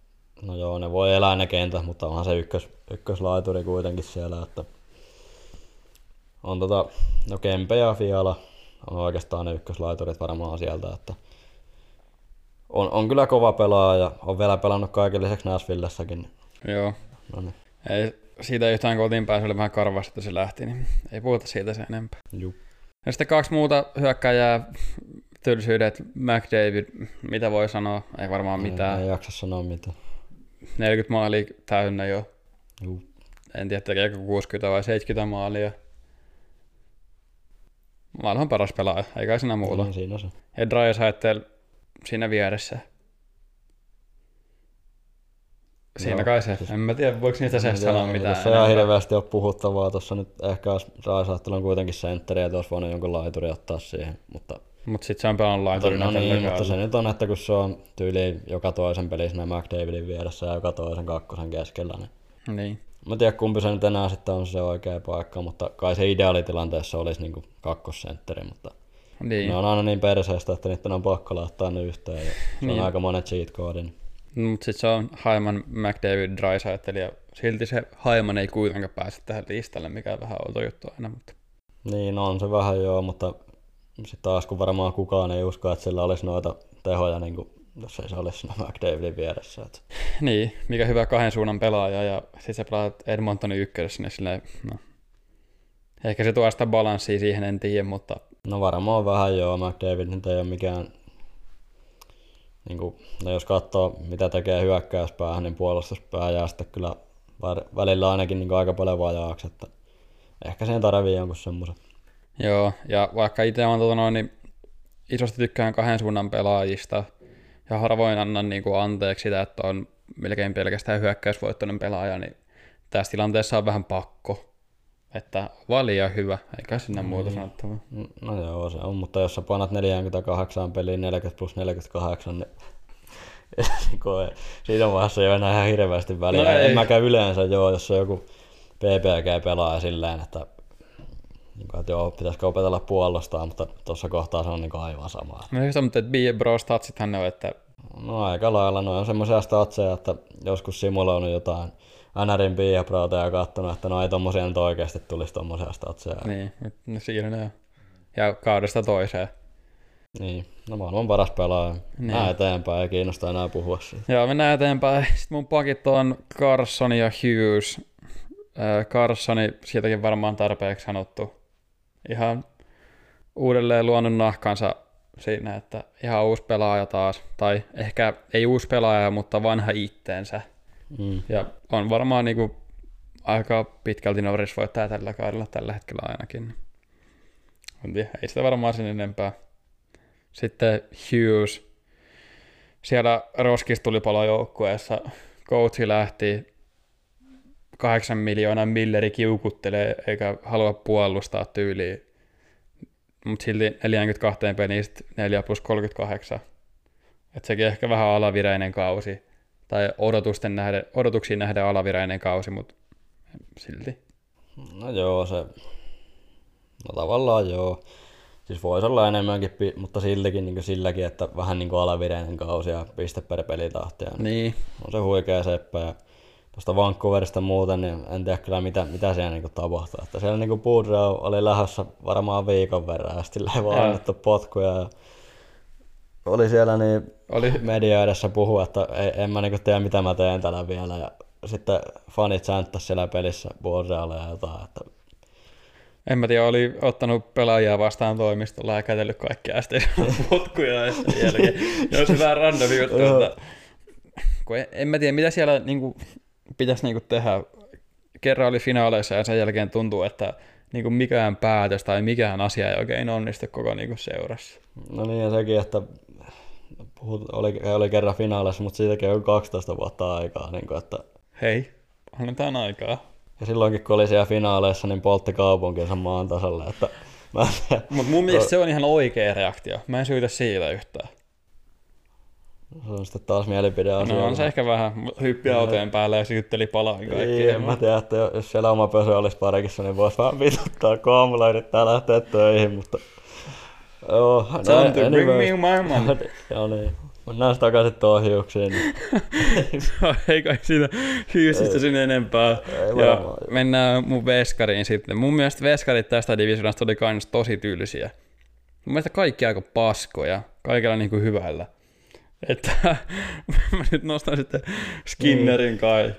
no joo, ne voi elää ne kentät, mutta onhan se ykkös, ykköslaituri kuitenkin siellä, että on tota, no Kempe ja Fiala on oikeastaan ne ykköslaiturit varmaan sieltä, että on, on kyllä kova pelaaja ja on vielä pelannut kaiken lisäksi Nashvillessäkin. Joo. No niin. Ei, siitä yhtään kotiin pääsy oli vähän karvasta, että se lähti, niin ei puhuta siitä sen enempää. Juu. Ja sitten kaksi muuta hyökkäjää, tylsyydet, McDavid, mitä voi sanoa, ei varmaan mitään. Ei, ei jaksa sanoa mitään. 40 maalia täynnä jo. Juu. En tiedä, tekeekö 60 vai 70 maalia. Maailman paras pelaaja, eikä siinä muuta. Niin, siinä se. Ja Drysaitel siinä vieressä. Siinä Joo, kai se. siis- En mä tiedä, voiko niistä se sanoa mitään. Tässä ei hirveästi ole puhuttavaa. Tuossa nyt ehkä Raisahtel on kuitenkin sentteri, että olisi voinut jonkun laituri ottaa siihen. Mutta, Mut sit se on pelannut laiturina no niin, mutta se nyt on, että kun se on tyyli joka toisen pelissä siinä McDavidin vieressä ja joka toisen kakkosen keskellä, niin Niin. Mä en tiedä kumpi se nyt enää sitten on se oikea paikka, mutta kai se ideaalitilanteessa olisi niinku kakkosentteri, mutta Niin. ne on aina niin perseestä, että niiden on pakko laittaa ne yhteen ja se Niin. on aika monen cheat koodin. No, Mut sit se on Haiman, McDavid, Drysaitel ja silti se Haiman ei kuitenkaan pääse tähän listalle, mikä on vähän outo juttu aina. Mutta... Niin on se vähän joo, mutta sitten taas kun varmaan kukaan ei usko, että sillä olisi noita tehoja, niin kuin, jos ei se olisi siinä McDavidin vieressä. Et. Niin, mikä hyvä kahden suunnan pelaaja ja sit sä pelaat Edmontonin ykkösessä, niin silleen, no. Ehkä se tuo sitä balanssia siihen, en tiedä, mutta No varmaan vähän joo, McDavid nyt ei ole mikään, niin kuin, no jos katsoo mitä tekee hyökkäyspäähän, niin puolustuspää jää sitten kyllä välillä ainakin niin aika paljon vajaaksi, että ehkä siihen tarvii jonkun semmoisen. Joo, ja vaikka itse on tota noin, niin isosti tykkään kahden suunnan pelaajista, ja harvoin annan niin kuin anteeksi sitä, että on melkein pelkästään hyökkäysvoittoinen pelaaja, niin tässä tilanteessa on vähän pakko, että valia hyvä, eikä sinne muuta sanottavaa. No joo, se on, mutta jos sä painat 48 peliin 40 plus 48, niin [LAUGHS] niin siinä vaiheessa ei ole enää ihan hirveästi väliä. No ei. en mäkään yleensä joo, jos on joku PPG pelaaja silleen, että, niin kuin, että joo, pitäisikö opetella puolustaa, mutta tuossa kohtaa se on niin kuin aivan sama. No se mutta että Bie Bro statsithan ne on, että No aika lailla, no on semmoisia statseja, että joskus simuloinut jotain NRin Biaprota ja katsonut, että no ei tommosia nyt oikeasti tulisi tommosia statseja. niin, no siinä ne on. Ja kaudesta toiseen. Niin, no maailman paras pelaaja. Niin. Niin. eteenpäin, ei kiinnosta enää puhua siitä. Joo, mennään eteenpäin. Sitten mun pakit on Carson ja Hughes. Äh, Carsoni, siitäkin varmaan tarpeeksi sanottu. Ihan uudelleen luonut nahkansa siinä, että ihan uusi pelaaja taas. Tai ehkä ei uusi pelaaja, mutta vanha itteensä. Mm. Ja on varmaan niinku aika pitkälti Norris voittaa tällä kaudella tällä hetkellä ainakin. En tiedä, ei sitä varmaan sen enempää. Sitten Hughes. Siellä roskistulipalojoukkueessa coachi lähti 8 miljoonaa milleri kiukuttelee eikä halua puolustaa tyyliin. Mutta silti 42 peliin sit 4 plus 38. Et sekin ehkä vähän alavireinen kausi. Tai odotusten nähden, odotuksiin nähden alavireinen kausi, mutta silti. No joo, se... No tavallaan joo. Siis voisi olla enemmänkin, mutta siltikin niin silläkin, että vähän niin kuin alavireinen kausi ja piste per pelitahti. Ja Niin, On se huikea seppä ja tuosta Vancouverista muuten, niin en tiedä kyllä mitä, mitä siellä niinku tapahtuu. Että siellä niinku Boudreau oli lähdössä varmaan viikon verran ja sitten ei vaan annettu potkuja. Ja oli siellä niin oli, media edessä puhua, että ei, en mä niinku tiedä mitä mä teen tällä vielä. Ja sitten fanit säänttäisi siellä pelissä Boudreaulle ja jotain. Että en mä tiedä, oli ottanut pelaajia vastaan toimistolla ja kätellyt kaikkia sitten [LAUGHS] potkuja ja sen jälkeen. Ja olisi vähän random juttu, kun en, en mä tiedä, mitä siellä niinku, pitäisi niinku tehdä. Kerran oli finaaleissa ja sen jälkeen tuntuu, että niinku mikään päätös tai mikään asia ei oikein onnistu koko niinku seurassa. no niin ja sekin, että puhut, oli, oli kerran finaalissa, mutta siitäkin on 12 vuotta aikaa. Niin kuin, että Hei, annetaan aikaa. Ja silloinkin kun oli siellä finaaleissa, niin poltti kaupunkinsa maan tasalle, että Mutta mun mielestä se on ihan oikea reaktio. Mä en syytä siitä yhtään. Se on sitten taas mielipideasia. No on se ehkä vähän hyppi autojen päälle ja sytteli palaan Ei, kaikki. en mä tiedä, että jos siellä oma pösö olisi parikissa, niin voisi vähän vituttaa, kun aamulla yrittää lähteä töihin, mutta... Joo, Time näin, to bring me my money. [LAUGHS] Joo niin. Mennään sitten takaisin tuohon hiuksiin. Niin. [LAUGHS] Ei kai siitä hyysistä sen enempää. Ei ja varmaan. mennään mun veskariin sitten. Mun mielestä veskarit tästä divisionasta oli kans tosi tylsiä. Mun mielestä kaikki aika paskoja. Kaikella niinku hyvällä. Että [LAUGHS] mä nyt nostan sitten Skinnerin kai.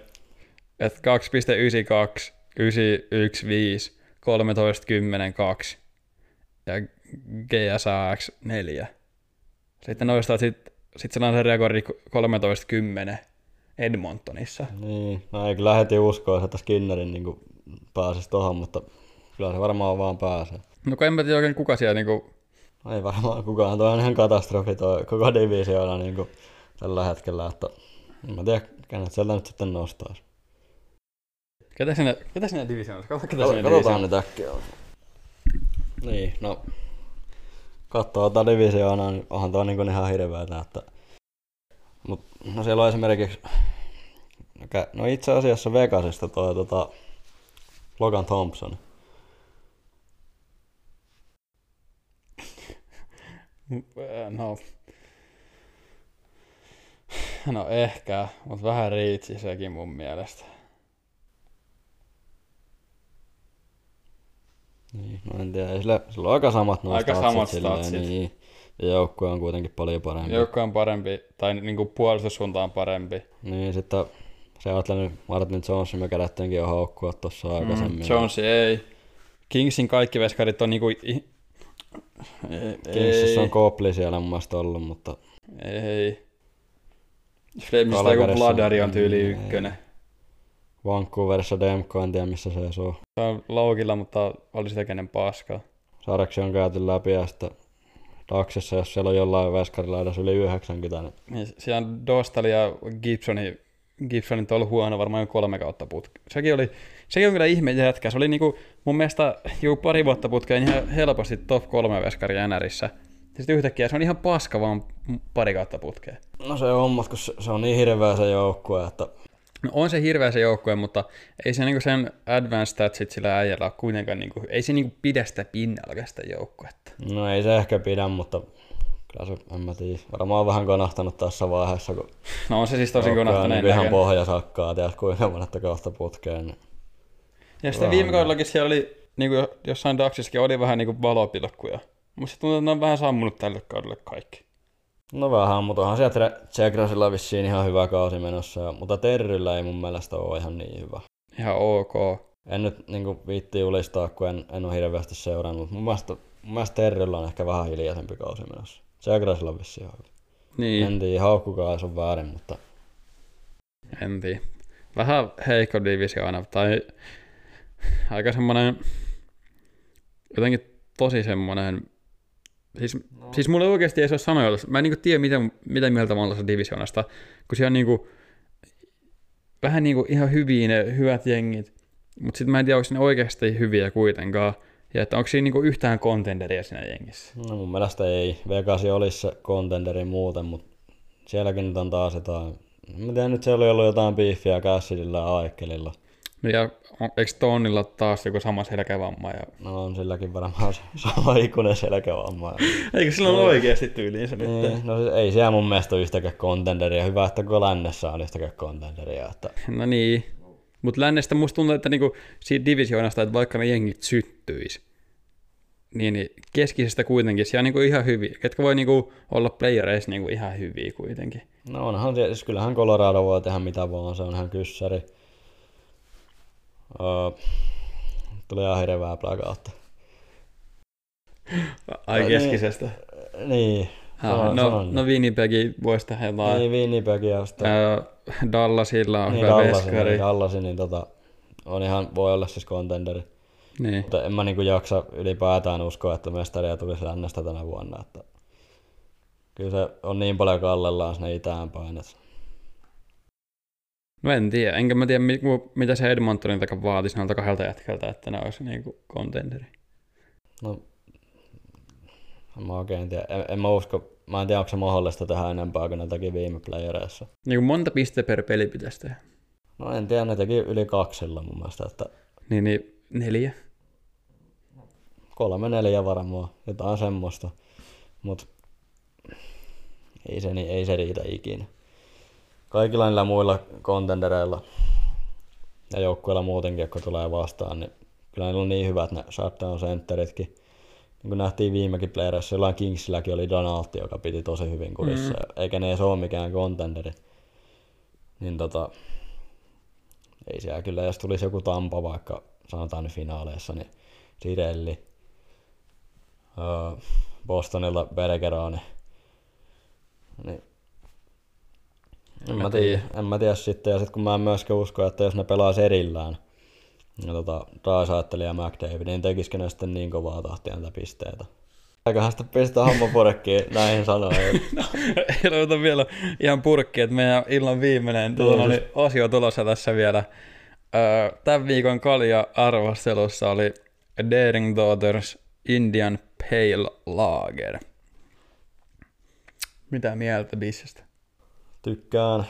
Että 2.92, 915, 13, 10, 2 ja GSAX 4. Sitten noista sit, sit sellainen rekordi 13, 10 Edmontonissa. niin, mä ei kyllä heti uskoa, että Skinnerin niin pääsisi tohon, mutta kyllä se varmaan vaan pääsee. No kun en mä tiedä oikein kuka siellä niinku, Ei varmaan kukaan, toi on ihan katastrofi toi koko divisioona niin kuin tällä hetkellä, että en mä tiedä, kenet sieltä nyt sitten nostaisi. ketä sinne, ketä sinne divisioonassa, ketä, ketä sinne Katsotaan nyt äkkiä. Niin, no katsoo tätä divisioonaa, niin onhan tuo niin ihan hirveetä, että Mut, no siellä on esimerkiksi no no itse asiassa Vegasista toi tota, Logan Thompson. No, no ehkä, mutta vähän riitsi sekin mun mielestä. Niin, no en tiedä, sillä, sillä on aika samat nuo Aika statsit samat silleen, statsit. Niin, ja joukkue on kuitenkin paljon parempi. Joukko on parempi, tai niinku puolustussuunta on parempi. Niin, sitten se ajattelin Martin Jones, me kerättiinkin jo haukkua tuossa aikaisemmin. Mm, Jones ei. Kingsin kaikki veskarit on niinku... Ei, ei, on Copley siellä mun mielestä ollut, mutta ei. Flamesista joku Bladari on tyyli ei. ykkönen. Vancouverissa Demko, en tiedä missä se on. Se on laukilla, mutta oli sitä kenen paskaa. Sarjaksi on käyty läpi ja sitten Daxissa, jos siellä on jollain veskarilla edes yli 90, niin Niin siellä on Dostali ja Gibsoni. Gibsonin on ollut huono varmaan jo kolme kautta putki. Sekin oli, sekin on kyllä ihme jätkä. Se oli niinku, mun mielestä jo pari vuotta putkeen ihan helposti top kolme veskari NRissä. Sitten yhtäkkiä se on ihan paska vaan pari kautta putkeen. no se on, mutta kun se, se on niin hirveä se joukkue, että No on se hirveä se joukkue, mutta ei se niinku sen advanced statsit sillä äijällä ole kuitenkaan, niinku, ei se niinku pidä sitä pinnalla sitä joukkuetta. no ei se ehkä pidä, mutta kyllä se, en mä tiedä, varmaan vähän konahtanut tässä vaiheessa, kun No on se siis tosi konahtaneen niin ihan pohjasakkaa, tiedät kuinka monetta kautta putkeen. Niin. Ja sitten viime kaudellakin siellä oli, niinku jo- jossain Daxissakin oli vähän niinku valopilkkuja. Mutta sitten tuntuu, että ne on vähän sammunut tälle kaudelle kaikki. No vähän, mutta onhan sieltä Tsekrasilla vissiin ihan hyvä kausi menossa, mutta Terryllä ei mun mielestä ole ihan niin hyvä. Ihan ok. En nyt niin viitti julistaa, kun en, en ole hirveästi seurannut, mutta mun mielestä, mun mielestä Terryllä on ehkä vähän hiljaisempi kausi menossa. Tsekrasilla on vissiin ihan hyvä. Niin, En tiedä, haukkukaan se on väärin, mutta en tiedä. Vähän heikko divisioona, tai aika semmonen, jotenkin tosi semmonen, siis, no. siis mulle oikeasti ei se ole sanoja, mä en niinku tiedä mitä, mitä mieltä mä oon tuossa divisioonasta, kun siellä on niinku, vähän niinku ihan hyviä ne hyvät jengit, mutta sitten mä en tiedä, onko ne oikeasti hyviä kuitenkaan, ja että onko siinä niinku yhtään kontenderia siinä jengissä. no mun mielestä ei. Vegas olisi se contenderi muuten, mutta sielläkin nyt on taas jotain, mä tiedä, nyt siellä oli ollut jotain biiffiä Cassidilla ja Aikkelilla. No Ja eikö Tonnilla taas joku sama selkävamma? Ja... No on silläkin varmaan se sama ikuinen selkävamma. Eikö sillä ole oikeasti tyyliinsä nyt? Niin, no siis ei siellä mun mielestä ole yhtäkään contenderia. Hyvä, että kun lännessä on yhtäkään contenderia. Että... No niin. Mutta lännestä musta tuntuu, että niinku siitä divisioonasta, että vaikka ne jengit syttyis, niin, niin keskisestä kuitenkin siellä on niinku ihan hyviä. Ketkä voi niinku olla playereissa niinku ihan hyviä kuitenkin. No onhan se, siis kyllähän Colorado voi tehdä mitä vaan, se on ihan kyssäri. Tuli ihan hirveää plakautta. Ai No keskisestä. Niin. Ah, sanon- no, sanon. no Winnipegi voisi tehdä jotain. Niin, Winnipeg ja sitten Dallasilla on niin, hyvä Dallasin, veskari. niin, Dallasin, niin tota, on ihan, voi olla siis contenderi. Niin. Mutta en mä niinku jaksa ylipäätään uskoa, että mestaria tulisi lännestä tänä vuonna. Että kyllä se on niin paljon kallellaan sinne itään päin. Että No en tiedä, enkä mä tiedä mitä se Edmontonin takaa vaatisi noilta kahdelta jätkältä, että ne olisi niinku contenderi. No En mä oikein tiedä. En, en mä usko, mä en tiedä, onko se mahdollista tehdä enempää kuin ne teki viime playereissa. Niin kuin monta piste per peli pitäisi tehdä. No en tiedä, ne teki yli kaksilla mun mielestä, että Niin, niin neljä. kolme neljä varmaan, jotain semmoista. Mut ei se, ei se riitä ikinä. Kaikilla niillä muilla kontendereilla ja joukkueilla muutenkin, kun tulee vastaan, niin kyllä niillä on niin hyvät ne shutdown centeritkin. Niin kuin nähtiin viimekin playerissa, jollain Kingsilläkin oli Donaldi, joka piti tosi hyvin kurissa, mm. eikä ne edes ole mikään contenderi. Niin tota, ei siellä kyllä, jos tulisi joku Tampa vaikka sanotaan nyt finaaleissa, niin Sirelli, öö, Bostonilla Bergeroni, niin en mä tiedä, en mä tiedä sitten, ja sitten kun mä en myöskään usko, että jos ne pelaisi erillään, ja tota, Dysaitteli ja McDavid, niin tekisikö ne sitten niin kovaa tahtia näitä pisteitä? Eiköhän sitten pistää hommapurekkiin [LAUGHS] näihin sanoihin. [LAUGHS] no, ei vielä ihan purkki, että meidän illan viimeinen tuolla oli osio tulossa tässä vielä. Tämän viikon kalja-arvostelussa oli Daring Daughters Indian Pale Lager. Mitä mieltä bissestä? Tykkään.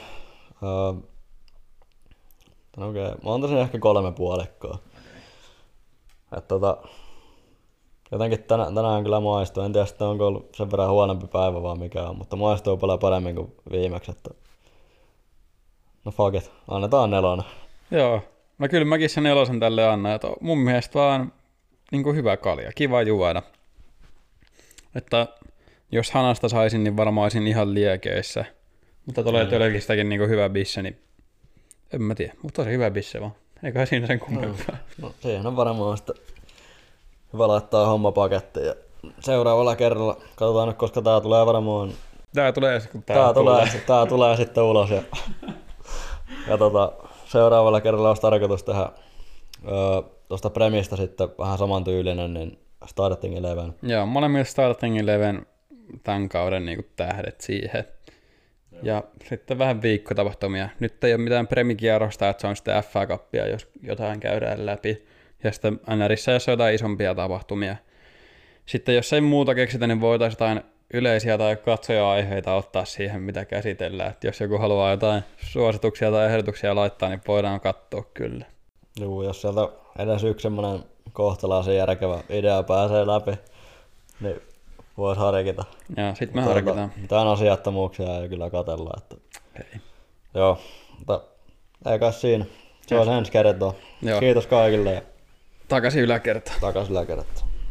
Uh, Okei, okay. mä antaisin ehkä kolme puolikkoa. Et tota, jotenkin tänä, tänään kyllä maistuu. En tiedä onko ollut sen verran huonompi päivä vaan mikä on, mutta maistuu paljon paremmin kuin viimeksi. Että... No fuck it, annetaan nelonen. Joo, no kyllä mäkin sen nelosen tälle annan. Että mun mielestä vaan niin kuin hyvä kalja, kiva juoda. Että jos hanasta saisin, niin varmaan olisin ihan liekeissä. Mutta tulee mm. tölkistäkin niin hyvä bisse, niin en mä tiedä, mutta tosi hyvä bisse vaan. Eikä siinä sen kummempaa. No, no siihen on varmaan sitä hyvä laittaa homma pakettiin ja seuraavalla kerralla, katsotaan nyt, koska tää tulee varmaan... Tää tulee kun tää, tää tulee. tulee. tää tulee sitten ulos ja, ja tota, seuraavalla kerralla olisi tarkoitus tehdä öö, tuosta Premistä sitten vähän samantyylinen, niin Starting Eleven. Joo, molemmilla Starting Eleven tämän kauden niin tähdet siihen. Ja sitten vähän viikkotapahtumia. Nyt ei ole mitään premikierrosta, että se on sitten FA-kappia, jos jotain käydään läpi. Ja sitten NRissä, jos on jotain isompia tapahtumia. Sitten jos ei muuta keksitä, niin voitaisiin jotain yleisiä tai katsoja-aiheita ottaa siihen, mitä käsitellään. Että jos joku haluaa jotain suosituksia tai ehdotuksia laittaa, niin voidaan katsoa kyllä. Joo, jos sieltä edes yksi semmoinen kohtalaisen järkevä idea pääsee läpi, niin voisi harkita. Joo, sit me harkitaan. Mitään asiattomuuksia ei kyllä katella. Että... Ei. Joo, mutta ei kai siinä. Se on ensi kertaa. Kiitos kaikille. Takaisin yläkertaan. Takaisin yläkertaan.